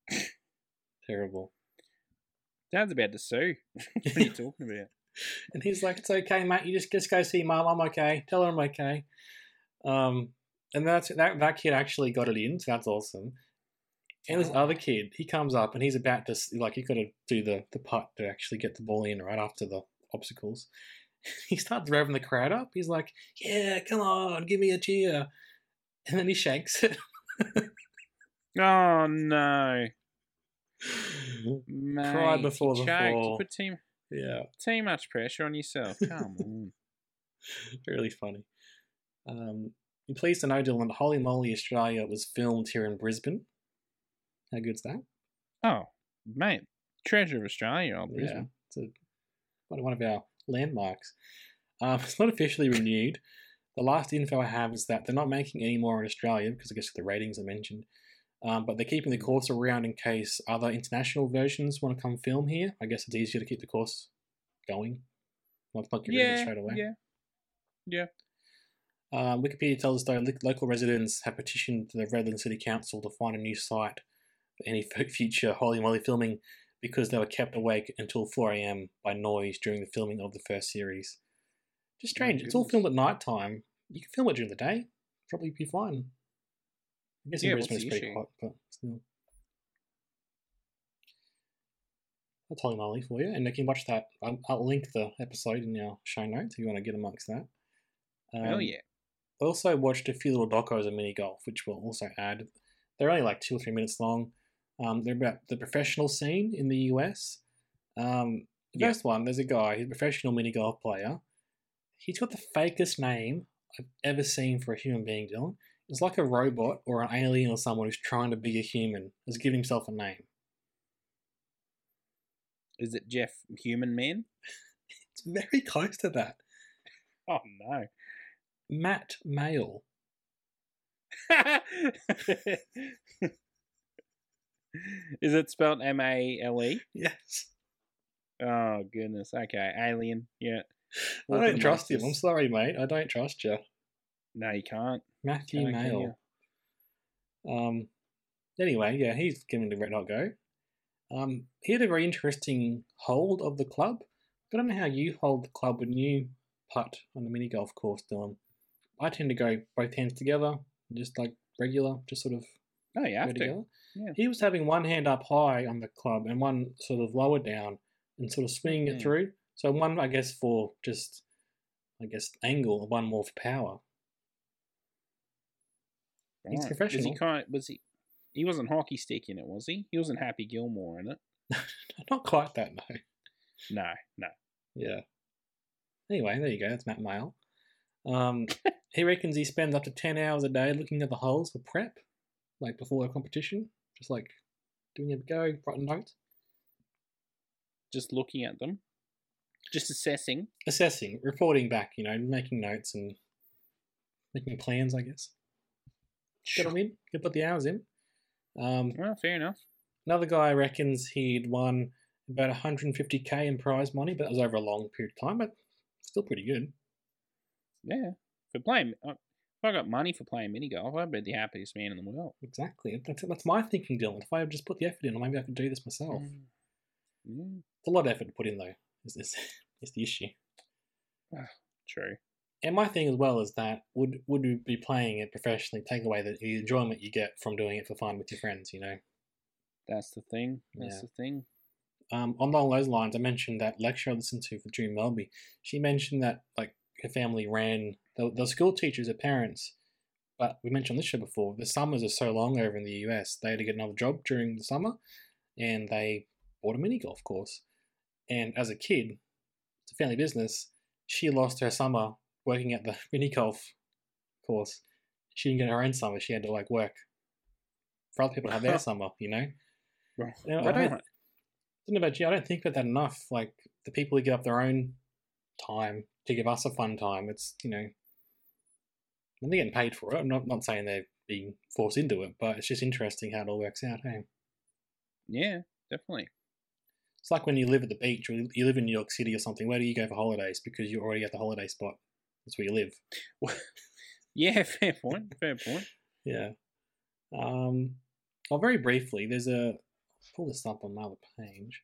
Terrible. Dad's about to sue. what are you talking about? And he's like, "It's okay, mate. You just just go see mum. I'm okay. Tell her I'm okay." Um, and that's that. That kid actually got it in, so that's awesome. And this other kid, he comes up and he's about to like he got to do the the putt to actually get the ball in right after the obstacles. He starts revving the crowd up. He's like, "Yeah, come on, give me a cheer," and then he shanks it. Oh no. Mate, before the. You fall. put too, yeah, too much pressure on yourself. Come on. really funny. Um, pleased to know, Dylan, that Holy Moly Australia was filmed here in Brisbane. How good's that? Oh, mate. Treasure of Australia, old Yeah, Brisbane. it's a, one of- one of our landmarks. Um, it's not officially renewed. The last info I have is that they're not making any more in Australia because I guess the ratings I mentioned. Um, but they're keeping the course around in case other international versions want to come film here. I guess it's easier to keep the course going. Not, not get rid of it Yeah, straight away. yeah. Yeah. Um, Wikipedia tells us though local residents have petitioned the Redland City Council to find a new site for any future Holy Moly filming because they were kept awake until 4 a.m. by noise during the filming of the first series. Just strange. It's all filmed at night time. You can film it during the day. Probably be fine. I guess in Yeah, what's Brisbane it's pretty issue? hot, but still. That's Holy Moly for you, and you can watch that. I'll, I'll link the episode in our show notes if you want to get amongst that. Um, yeah. I also watched a few little docos of mini golf, which we'll also add. They're only like two or three minutes long. Um, they're about the professional scene in the US. Um, the Yeah. first one, there's a guy, he's a professional mini golf player. He's got the fakest name I've ever seen for a human being, Dylan. It's like a robot or an alien or someone who's trying to be a human has given himself a name. Is it Jeff Human Man? It's very close to that. Oh no. Matt Male. Is it spelled M A L E? Yes. Oh goodness. Okay, alien. Yeah. I don't trust him. I'm sorry, mate. I don't trust you. No, you can't. Matthew Can't, Male. Um. Anyway, yeah, he's giving the red hot go. Um, he had a very interesting hold of the club. I don't know how you hold the club when you putt on the mini golf course, Dylan. I tend to go both hands together, just like regular, just sort of you go have to. Yeah. He was having one hand up high on the club and one sort of lower down and sort of swinging it Mm. through. So one, I guess, for just, I guess, angle, and one more for power. He's Right. Was professional. he kind? Was he? He wasn't hockey stick in it, was he? He wasn't Happy Gilmore in it. Not quite that, no. No, no. Yeah. Anyway, there you go. That's Matt Male. Um, he reckons he spends up to 10 hours a day looking at the holes for prep, like before a competition, just like doing a go, writing notes, Just looking at them, just assessing. assessing, reporting back, you know, making notes and making plans, I guess. Get them in, you put the hours in. Um, Well, fair enough. another guy reckons he'd won about 150k in prize money, but that was over a long period of time, but still pretty good. Yeah, for playing. uh, If I got money for playing mini golf, I'd be the happiest man in the world. Exactly. That's, that's my thinking, Dylan. If I just put the effort in, or maybe I could do this myself. Mm. Mm, It's a lot of effort to put in, though. Is this is the issue? true. And my thing as well is that would would we be playing it professionally take away the, the enjoyment you get from doing it for fun with your friends? You know. That's the thing. That's Yeah. the thing. Um, along those lines, I mentioned that lecture I listened to for June Melby. She mentioned that like her family ran the, the school teachers, her parents. But we mentioned on this show before. The summers are so long over in the US. They had to get another job during the summer, and they bought a mini golf course. And as a kid, it's a family business. She lost her summer working at the mini golf course. She didn't get her own summer. She had to like work for other people to have their summer. You know. Right. You know, I don't. I don't know about you. I don't think about that enough. Like the people who give up their own time to give us a fun time. It's you know, and they're getting paid for it. I'm not not saying they're being forced into it, but it's just interesting how it all works out. Hey, Yeah, definitely. it's like when you live at the beach or you live in New York City or something. Where do you go for holidays? Because you're already at the holiday spot. That's where you live. Yeah, fair point. Fair point. Yeah. Um. Oh, very briefly, there's a. I'll pull this up on my other page.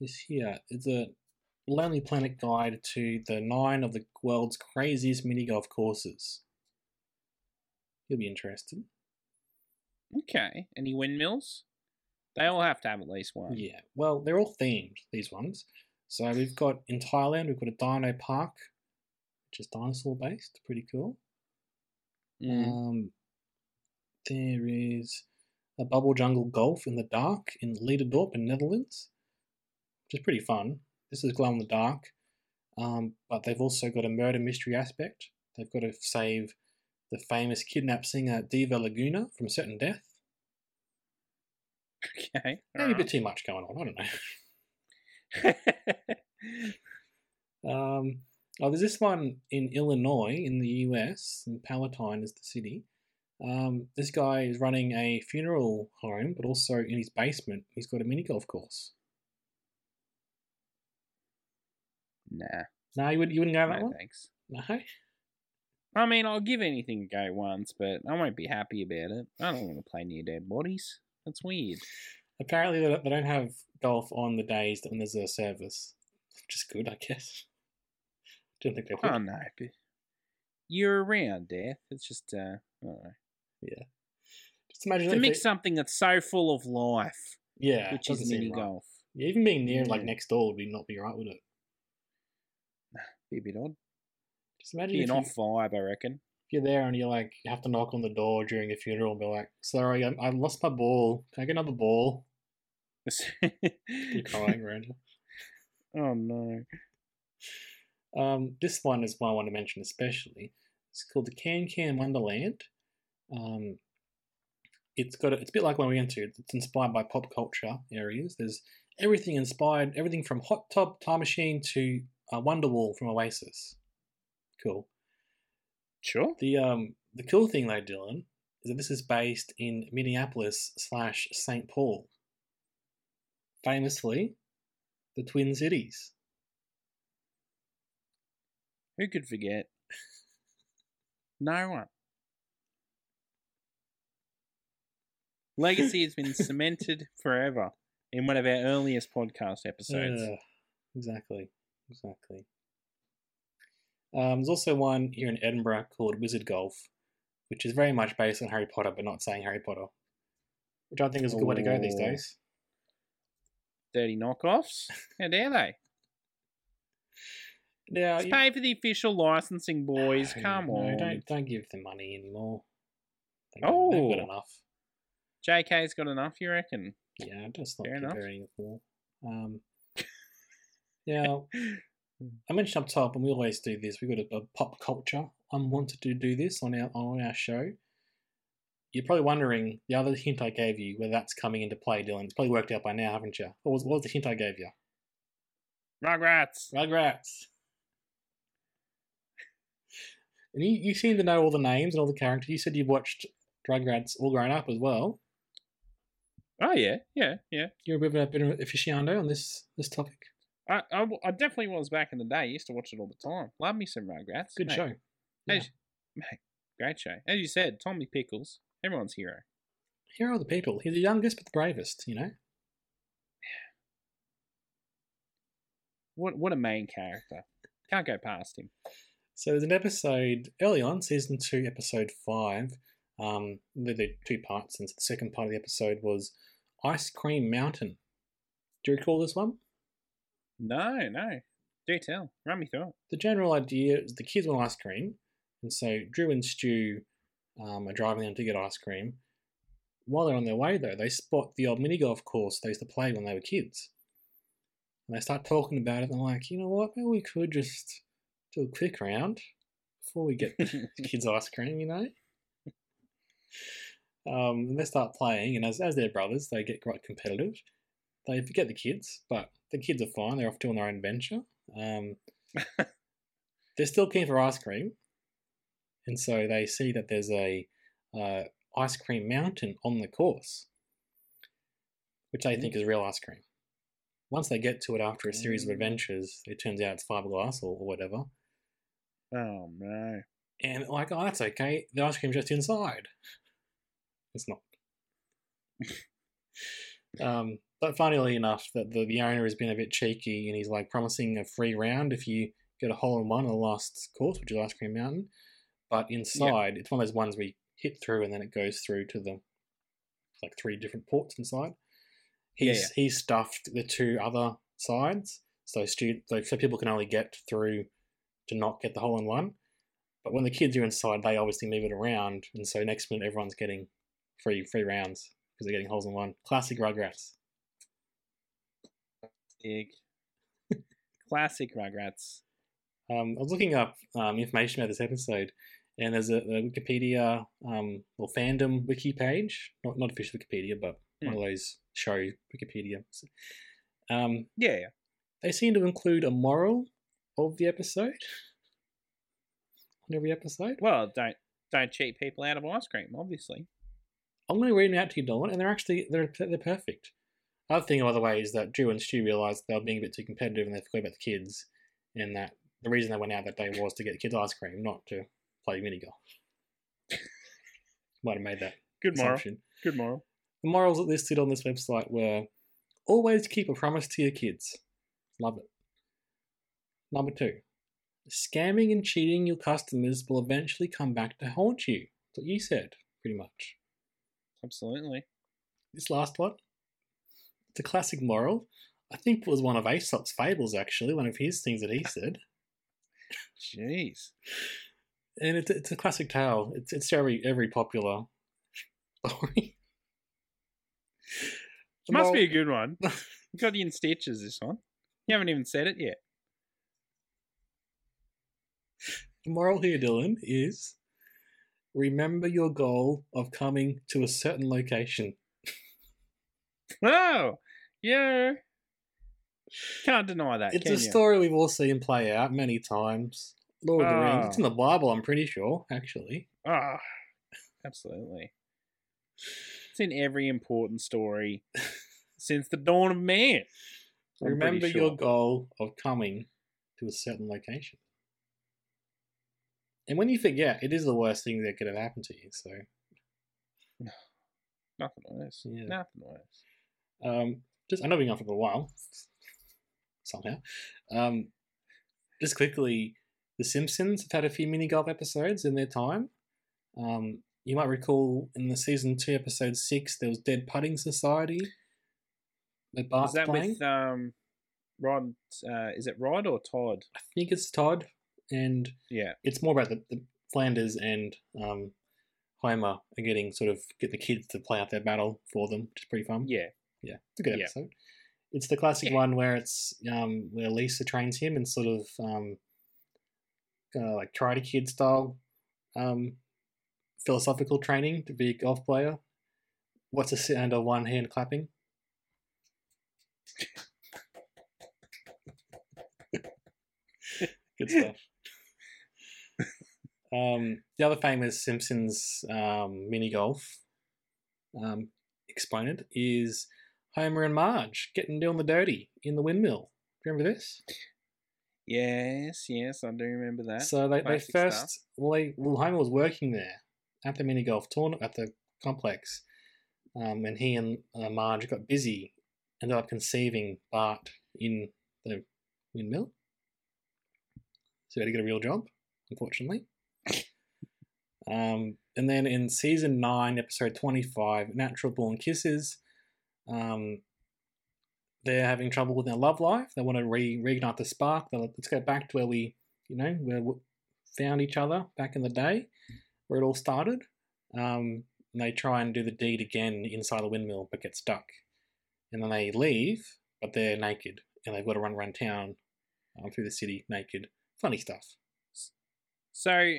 This here, it's a Lonely Planet guide to the nine of the world's craziest mini golf courses. You'll be interested. Okay. Any windmills? They all have to have at least one. Yeah. Well, they're all themed. These ones. So we've got in Thailand, we've got a Dino Park, which is dinosaur based. Pretty cool. Mm. Um, there is a Bubble Jungle Golf in the Dark in Leiderdorp in Netherlands, which is pretty fun. This is glow in the dark, um, but they've also got a murder mystery aspect. They've got to save the famous kidnapped singer Diva Laguna from certain death. Okay. Maybe a bit too much going on. I don't know. Um, oh, there's this one in Illinois, in the US, and Palatine is the city. Um, this guy is running a funeral home, but also in his basement, he's got a mini golf course. Nah. No, you, wouldn't. you wouldn't go that No one? thanks. No? I mean, I'll give anything a go once, but I won't be happy about it. I don't want to play near dead bodies. That's weird. Apparently, they don't, have golf on the days that when there's a service, which is good, I guess. Don't think they would. Oh no, you're around, Death. It's just, uh, I don't know. yeah. Just imagine To mix they- something that's so full of life, yeah, which is mini right. golf, Yeah, even being near, like next door, would be not be right, would it? Be a bit odd. Just imagine Be an you, off vibe, I reckon. if you're there and you're like, you have to knock on the door during a funeral and be like, sorry, I, I lost my ball. Can I get another ball? You're crying you. oh no. Um, this one is one I want to mention especially. It's called the Can Can Wonderland. Um, it's got a, it's a bit like one we went to. It's inspired by pop culture areas. There's everything inspired, everything from Hot Tub Time Machine to uh, Wonderwall from Oasis. Cool. Sure. The um the cool thing though, Dylan, is that this is based in Minneapolis slash St. Paul. Famously, the Twin Cities. Who could forget? No one. Legacy has been cemented forever in one of our earliest podcast episodes. Uh, exactly. Exactly. Um, there's also one here in Edinburgh called Wizard Golf, which is very much based on Harry Potter, but not saying Harry Potter, which I think is a good way to go these Oh. days. Dirty knockoffs. How dare they? Now, Let's you- pay for the official licensing, boys. No, Come no, on. don't don't give them money anymore. They've got, they've got Oh. enough. JK's got enough, you reckon? Yeah, just not Fair enough. her anymore. Um, now, I mentioned up top, and we always do this. We've got a, a pop culture. I wanted to do this on our on our show. You're probably wondering the other hint I gave you whether that's coming into play, Dylan. It's probably worked out by now, haven't you? What was, what was the hint I gave you? Rugrats. Rugrats. And you, you seem to know all the names and all the characters. You said you watched Rugrats all grown up as well. Oh, yeah. Yeah, yeah. You're a bit of a bit of an aficionado on this this topic. I, I, I definitely was back in the day. I used to watch it all the time. Love me some Rugrats. Good mate. show. Yeah. As, mate, great show. As you said, Tommy Pickles, everyone's hero. Here are the people. He's the youngest but the bravest, you know? What what a main character. Can't go past him. So there's an episode early on, season two, episode five. Um, there are two parts, and the second part of the episode was Ice Cream Mountain. Do you recall this one? No, no. Do tell. Run me through it. The general idea is the kids want ice cream, and so Drew and Stu um, are driving them to get ice cream. While they're on their way, though, they spot the old mini golf course they used to play when they were kids. And they start talking about it, and they're like, you know what, maybe we could just do a quick round before we get the kids ice cream, you know? Um, and they start playing, and as, as their brothers, they get quite competitive. They forget the kids, but the kids are fine. They're off doing their own adventure. Um, they're still keen for ice cream, and so they see that there's a uh, ice cream mountain on the course, which they think is real ice cream. Once they get to it after a series of adventures, it turns out it's fiberglass or, or whatever, Oh no. and like, oh, that's okay. The ice cream's just inside. It's not. um, but funnily enough, that the, the owner has been a bit cheeky and he's like promising a free round if you get a hole in one on the last course, which is Ice Cream Mountain. But inside, it's one of those ones we hit through and then it goes through to the like three different ports inside. Yeah, He's he's stuffed the two other sides, so stu- so so people can only get through to not get the hole in one. But when the kids are inside, they obviously move it around, and so next minute everyone's getting free free rounds because they're getting holes in one. Classic Rugrats. Classic Rugrats. Um, I was looking up um, information about this episode, and there's a, a Wikipedia um, or fandom wiki page, not not official Wikipedia, but one of those show Wikipedia. Um, Yeah, yeah. they seem to include a moral of the episode on every episode. Well, don't don't cheat people out of ice cream, obviously. I'm going to read them out to you, Dolan, and they're actually they're they're perfect. Other thing, by the way, is that Drew and Stu realised they were being a bit too competitive and they forgot about the kids, and that the reason they went out that day was to get the kids ice cream, not to play mini golf. Might have made that Good moral. Good moral. The morals that listed on this website were always keep a promise to your kids. Love it. Number two, scamming and cheating your customers will eventually come back to haunt you. That's what you said, pretty much. Absolutely. This last one, it's a classic moral. I think it was one of Aesop's fables, actually, one of his things that he said. Jeez. And it's, it's a classic tale. It's, it's very, every popular story. The Must be a good one. You got you in stitches this one. You haven't even said it yet. The moral here, Dylan, is remember your goal of coming to a certain location. Oh, yeah. Can't deny that. It's a you? story we've all seen play out many times. Lord of the Rings. It's in Ah. the Bible, I'm pretty sure, actually. Ah, absolutely. It's in every important story since the dawn of man. I'm Remember your goal of coming to a certain location. And when you forget, it is the worst thing that could have happened to you. So, Nothing worse. Yeah. Nothing worse. um, just I know we've been on for a while, somehow. Um, just quickly, The Simpsons have had a few mini golf episodes in their time. Um, you might recall in the season two, episode six, there was Dead Putting Society. With Bart's is that playing. with um, Rod? Uh, is it Rod or Todd? I think it's Todd, and Yeah. it's more about the, the Flanders and um, Homer are getting sort of get the kids to play out their battle for them, which is pretty fun. Yeah. Yeah, it's a good Yeah. episode. It's the classic Yeah. one where it's um, where Lisa trains him in sort of um, uh, like Karate Kid style um, philosophical training to be a golf player. What's a sit under one hand clapping? Good stuff. um, the other famous Simpsons um, mini golf um, exponent is Homer and Marge getting down the dirty in the windmill. Do you remember this? Yes, yes, I do remember that. So they, they first, stuff. well, they, well, Homer was working there at the mini golf tournament at the complex, um, and he and uh, Marge got busy, ended up conceiving Bart in the windmill. So he had to get a real job, unfortunately. um, and then in season nine, episode twenty-five, "Natural Born Kisses," um, they're having trouble with their love life. They want to re- reignite the spark. They're let's go back to where we, you know, where we found each other back in the day, where it all started. Um, and they try and do the deed again inside the windmill, but get stuck. And then they leave, but they're naked, and they've got to run around town um, through the city naked. Funny stuff. So,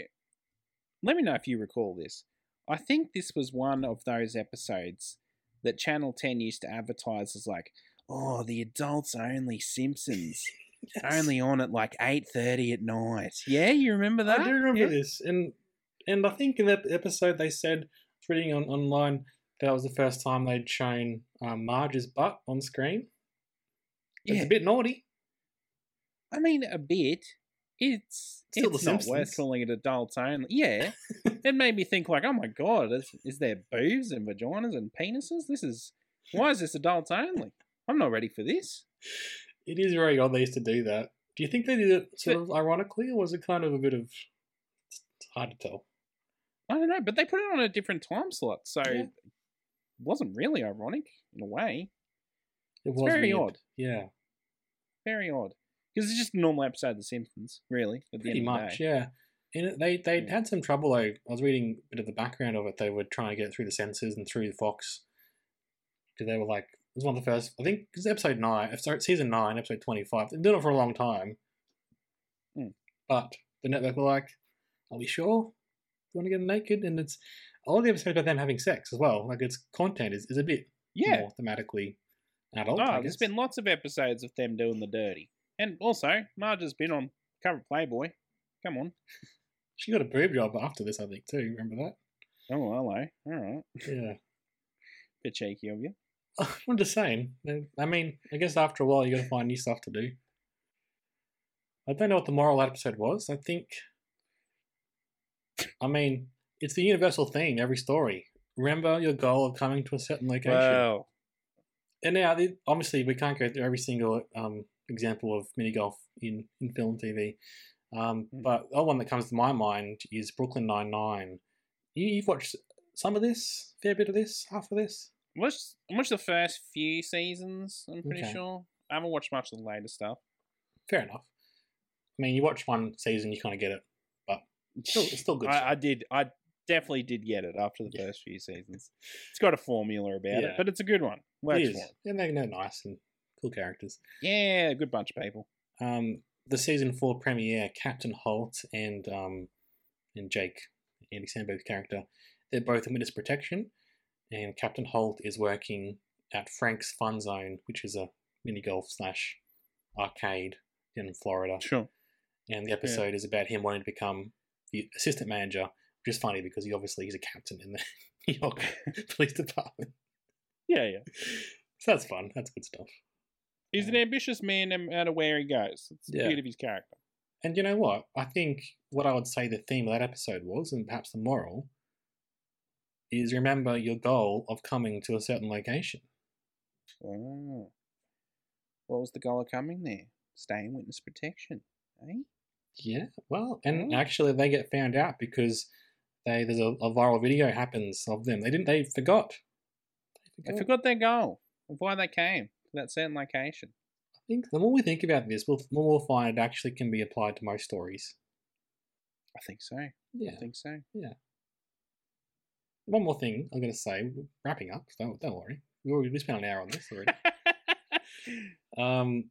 let me know if you recall this. I think this was one of those episodes that Channel 10 used to advertise as like, oh, the adults only Simpsons. Only on at like 8.30 at night. Yeah, you remember that? I do remember Yeah. this, and and I think in that episode they said, reading on online, that was the first time they'd shown um, Marge's butt on screen. It's Yeah. a bit naughty. I mean, a bit. It's Still it's The not worth calling it adults only. Yeah, it made me think like, oh my god, is, is there boobs and vaginas and penises? This is why is this adults only? I'm not ready for this. It is very odd they used to do that. Do you think they did it sort of ironically, or was it kind of a bit of? It's hard to tell. I don't know, but they put it on a different time slot, so Yeah. it wasn't really ironic in a way. It It's was very weird. odd. Yeah, Very odd because it's just a normal episode of The Simpsons, really. At the pretty end of the much. day. Yeah, and they they Yeah. had some trouble. though. I was reading a bit of the background of it. They were trying to get it through the censors and through the Fox because they were like, it was one of the first. I think it was episode nine, sorry, season nine, episode twenty five. They've done it for a long time, Hmm. but the network were like, "Are we sure? Do you want to get naked?" And it's a lot of the episodes about them having sex as well. Like its content is, is a bit Yeah. more thematically adult. Oh, there's been lots of episodes of them doing the dirty, and also Marge has been on cover Playboy. Come on. She got a boob job after this, I think, too. Remember that? Oh, hello. All right. Yeah. Bit cheeky of you. I'm just saying. I mean, I guess after a while you got to find new stuff to do. I don't know what the moral episode was. I think. I mean, it's the universal theme every story. Remember your goal of coming to a certain location. Wow. And now, obviously, we can't go through every single um, example of mini golf in, in film and TV. Um, Hmm. But the other one that comes to my mind is Brooklyn Nine Nine. You, you've watched some of this, fair bit of this, half of this. Watched, watched the first few seasons, I'm pretty Okay. sure. I haven't watched much of the later stuff. Fair enough. I mean, you watch one season, you kind of get it, but it's still, it's still good. I. I did. I definitely did get it after the first few seasons. It's got a formula about Yeah. it, but it's a good one. Works it is. And they're, they're nice and cool characters. Yeah, good bunch of people. Um, the season four premiere, Captain Holt and um, and Jake, Andy Samberg's character, they're both in witness protection, and Captain Holt is working at Frank's Fun Zone, which is a mini golf slash arcade in Florida, Sure. and the episode is about him wanting to become the assistant manager, which is funny because he obviously he's a captain in the New York Police Department. Yeah, yeah. So that's fun. That's good stuff. He's an ambitious man no matter where he goes. It's the Yeah. beauty of his character. And you know what? I think what I would say the theme of that episode was, and perhaps the moral, is remember your goal of coming to a certain location. Oh. What was the goal of coming there? Stay in witness protection, eh? Yeah, well, and Oh. actually they get found out because they there's a, a viral video happens of them. They didn't. They forgot. They forgot their goal of why they came to that certain location. I think the more we think about this, we'll, the more we'll find it actually can be applied to most stories. I think so. Yeah. I think so. Yeah. One more thing I'm going to say, wrapping up. Don't don't worry. We already we spent an hour on this already. um,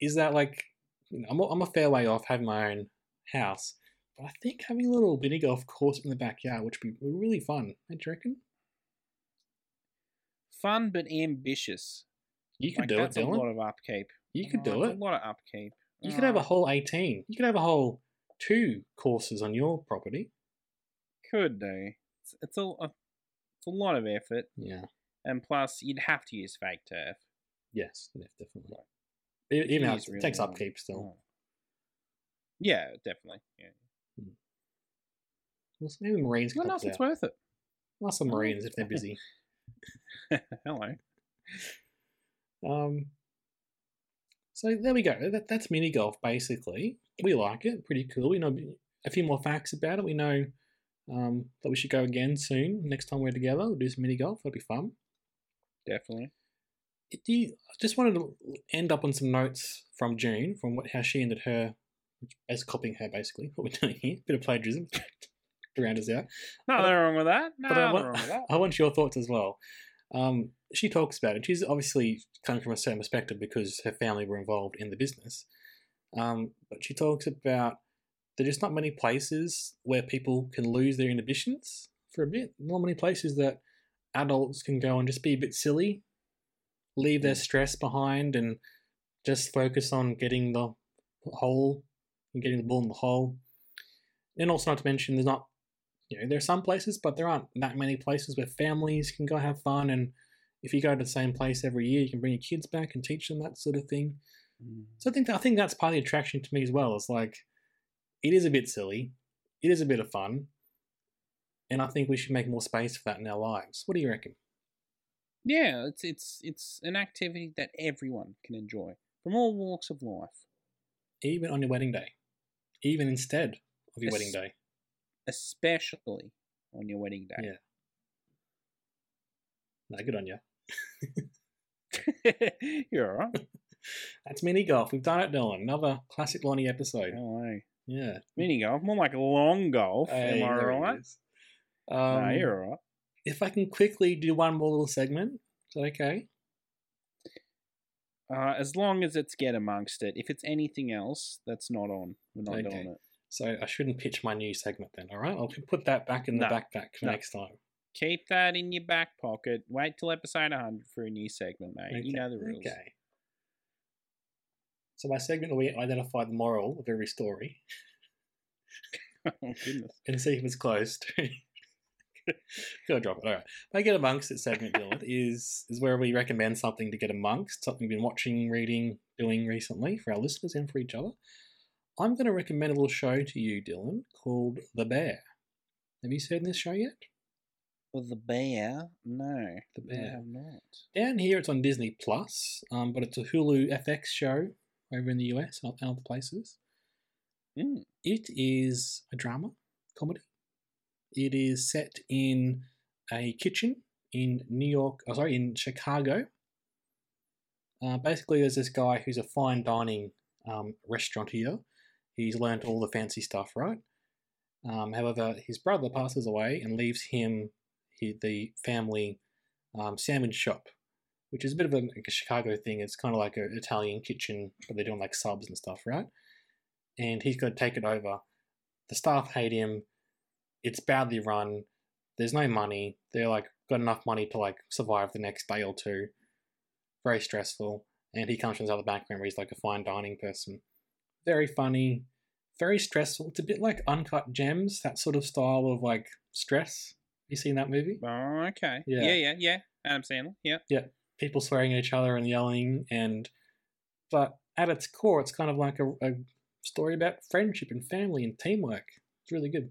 is that like you know, I'm a, I'm a fair way off having my own house, but I think having a little mini golf course in the backyard, which would be really fun. Don't you reckon? Fun but ambitious. You could Like, do it, that's a lot Dylan. of upkeep. You oh, could Oh, do it. A lot of upkeep. You could have a Oh, whole 18. You could have a whole two courses on your property. Could do. It's, it's a a- it's a lot of effort, Yeah. and plus you'd have to use fake turf. Yes, definitely. E- Even though it real takes one. upkeep still. Oh. Yeah, definitely. Yeah. Hmm. Well, so maybe Marines Well, help it's worth it. Some Oh, Marines if they're busy. Hello. Um, so there we go. That, that's mini golf basically. We like it. Pretty cool. We know a few more facts about it. We know um, that we should go again soon. Next time we're together, we'll do some mini golf. That'll be fun. Definitely. It- Do you, I just wanted to end up on some notes from June, from what how she ended her, as copying her basically. What we're doing here, bit of plagiarism to round us out. Nothing But- wrong with that. I Nothing want, wrong with that. I want your thoughts as well. Um, she talks about it. She's obviously coming from a certain perspective because her family were involved in the business. Um, but she talks about there's just not many places where people can lose their inhibitions for a bit. Not many places that adults can go and just be a bit silly, leave their stress behind, and just focus on getting the hole and getting the ball in the hole. And also, not to mention, there's not you know, there are some places, but there aren't that many places where families can go have fun. And if you go to the same place every year, you can bring your kids back and teach them that sort of thing. Mm. So I think I think that's part of the attraction to me as well. It's like it is a bit silly, it is a bit of fun, and I think we should make more space for that in our lives. What do you reckon? Yeah, it's it's it's an activity that everyone can enjoy from all walks of life, Even on your wedding day, even instead of your wedding day. Especially on your wedding day. Yeah. No, good on you. You're all right. That's mini golf. We've done it, Dylan. Another classic Lonnie episode. Hello. Yeah. Mini golf, more like long golf. Hey, am I right? is. no, Um, you're all right. if I can quickly do one more little segment, is that okay? Uh, as long as it's get amongst it. If it's anything else that's not on, we're not Okay. doing it. So I shouldn't pitch my new segment then, all right? I'll put that back in the No, backpack for no. next time. Keep that in your back pocket. Wait till episode 100 for a new segment, mate. You know the rules. Okay. So my segment will be identify the moral of every story oh, goodness. and see if it's close to. Gotta drop it. All right. My get amongst it segment, Dylan, is is where we recommend something to get amongst, something we've been watching, reading, doing recently for our listeners and for each other. I'm going to recommend a little show to you, Dylan, called The Bear. Have you seen this show yet? Well, the bear? No. The I bear. have not. Down here, it's on Disney Plus, um, but it's a Hulu FX show over in the US and other places. Mm. It is a drama comedy. It is set in a kitchen in New York, oh, sorry, in Chicago. Uh, basically, there's this guy who's a fine dining um, restaurateur. He's learned all the fancy stuff, right? Um, however, his brother passes away and leaves him he, the family um, shop, which is a bit of a, like a Chicago thing. It's kind of like an Italian kitchen, but they're doing like subs and stuff, right? And he's got to take it over. The staff hate him. It's badly run. There's no money. They're like got enough money to like survive the next day or two. Very stressful. and he comes from this other background where he's like a fine dining person. Very funny, very stressful. It's a bit like Uncut Gems, that sort of style of like stress. You seen that movie? Oh, okay. Yeah. Yeah, yeah, yeah. Adam Sandler. Yeah. Yeah. People swearing at each other and yelling, and but at its core, it's kind of like a, a story about friendship and family and teamwork. It's really good.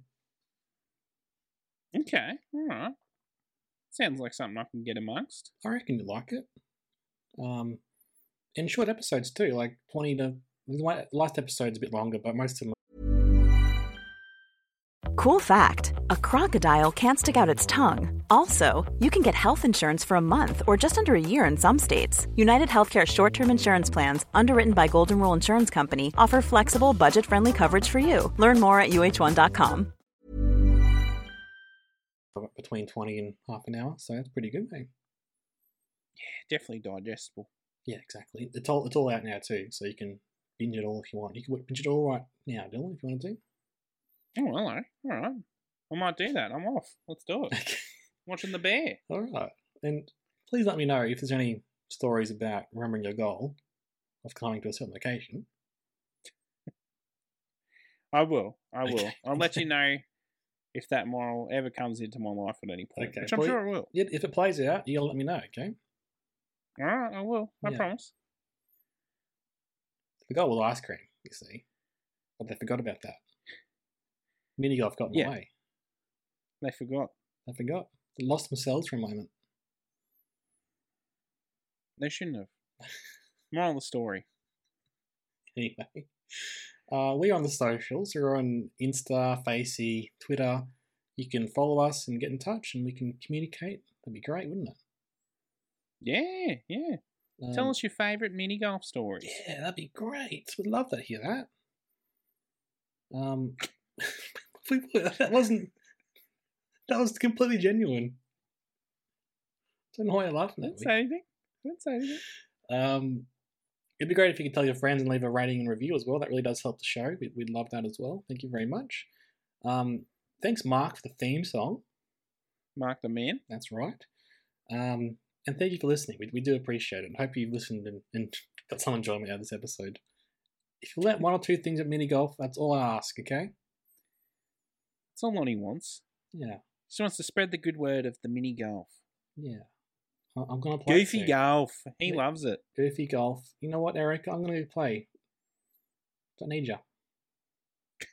Okay. All right. Sounds like something I can get amongst. I reckon you like it. Um, and short episodes too, like twenty to. The last episode's a bit longer, but most of them. Cool fact a crocodile can't stick out its tongue. Also, you can get health insurance for a month or just under a year in some states. United Healthcare short term insurance plans, underwritten by Golden Rule Insurance Company, offer flexible, budget friendly coverage for you. Learn more at uhone.com. between 20 and half an hour, so that's pretty good, mate. Yeah, definitely digestible. Yeah, exactly. It's all it's all out now too, so you can binge it all if you want. You can binge it all right now, Dylan, if you want to do. Oh, hello. All right. I might do that. I'm off. Let's do it. Watching the bear. all right, and please let me know if there's any stories about remembering your goal of climbing to a certain location. I will. I will. Okay. I'll let you know if that moral ever comes into my life at any point. Okay, Which I'm well, sure it will. If it plays out, you'll let me know, okay? All right, I will. I Yeah. promise. The goal was ice cream, you see, but they forgot about that. Mini golf got in Yeah. the way. They forgot. They forgot. They lost themselves for a moment. They shouldn't have. Moral of the story. anyway. Uh, we're on the socials. We're on Insta, Facey, Twitter. You can follow us and get in touch, and we can communicate. That'd be great, wouldn't it? Yeah, yeah. Tell Um, us your favourite mini golf stories. Yeah, that'd be great. We'd love to hear that. Um, that wasn't. That was completely genuine. don't know why you're laughing at me. say anything. Didn't say anything. Um, it'd be great if you could tell your friends and leave a rating and review as well. That really does help the show. We'd, we'd love that as well. Thank you very much. Um, thanks, Mark, for the theme song. Mark the man. That's right. Um, and thank you for listening. We, we do appreciate it. I hope you've listened and, and got some enjoyment out of this episode. If you let one or two things at mini golf, that's all I ask, okay? That's all Lonnie wants. Yeah, She wants to spread the good word of the mini golf. yeah. I'm to play. Goofy soon. golf. He Yeah. loves it. Goofy golf. You know what, Eric? I'm going to play. Don't need you.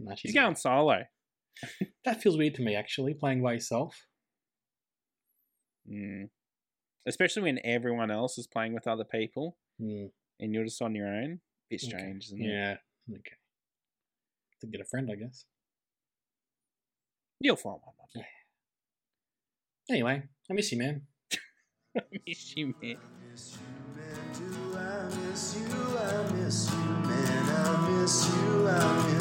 No, she's He's going solo. That feels weird to me, actually, playing by yourself. Mm. Especially when everyone else is playing with other people Hmm. and you're just on your own. Bit Okay. strange, isn't it? Yeah. Okay. To get a friend, I guess. You'll find one. one day. Anyway, I miss you, man. I miss you, man. miss you, man. Do I miss you? I miss you, man. I miss you. I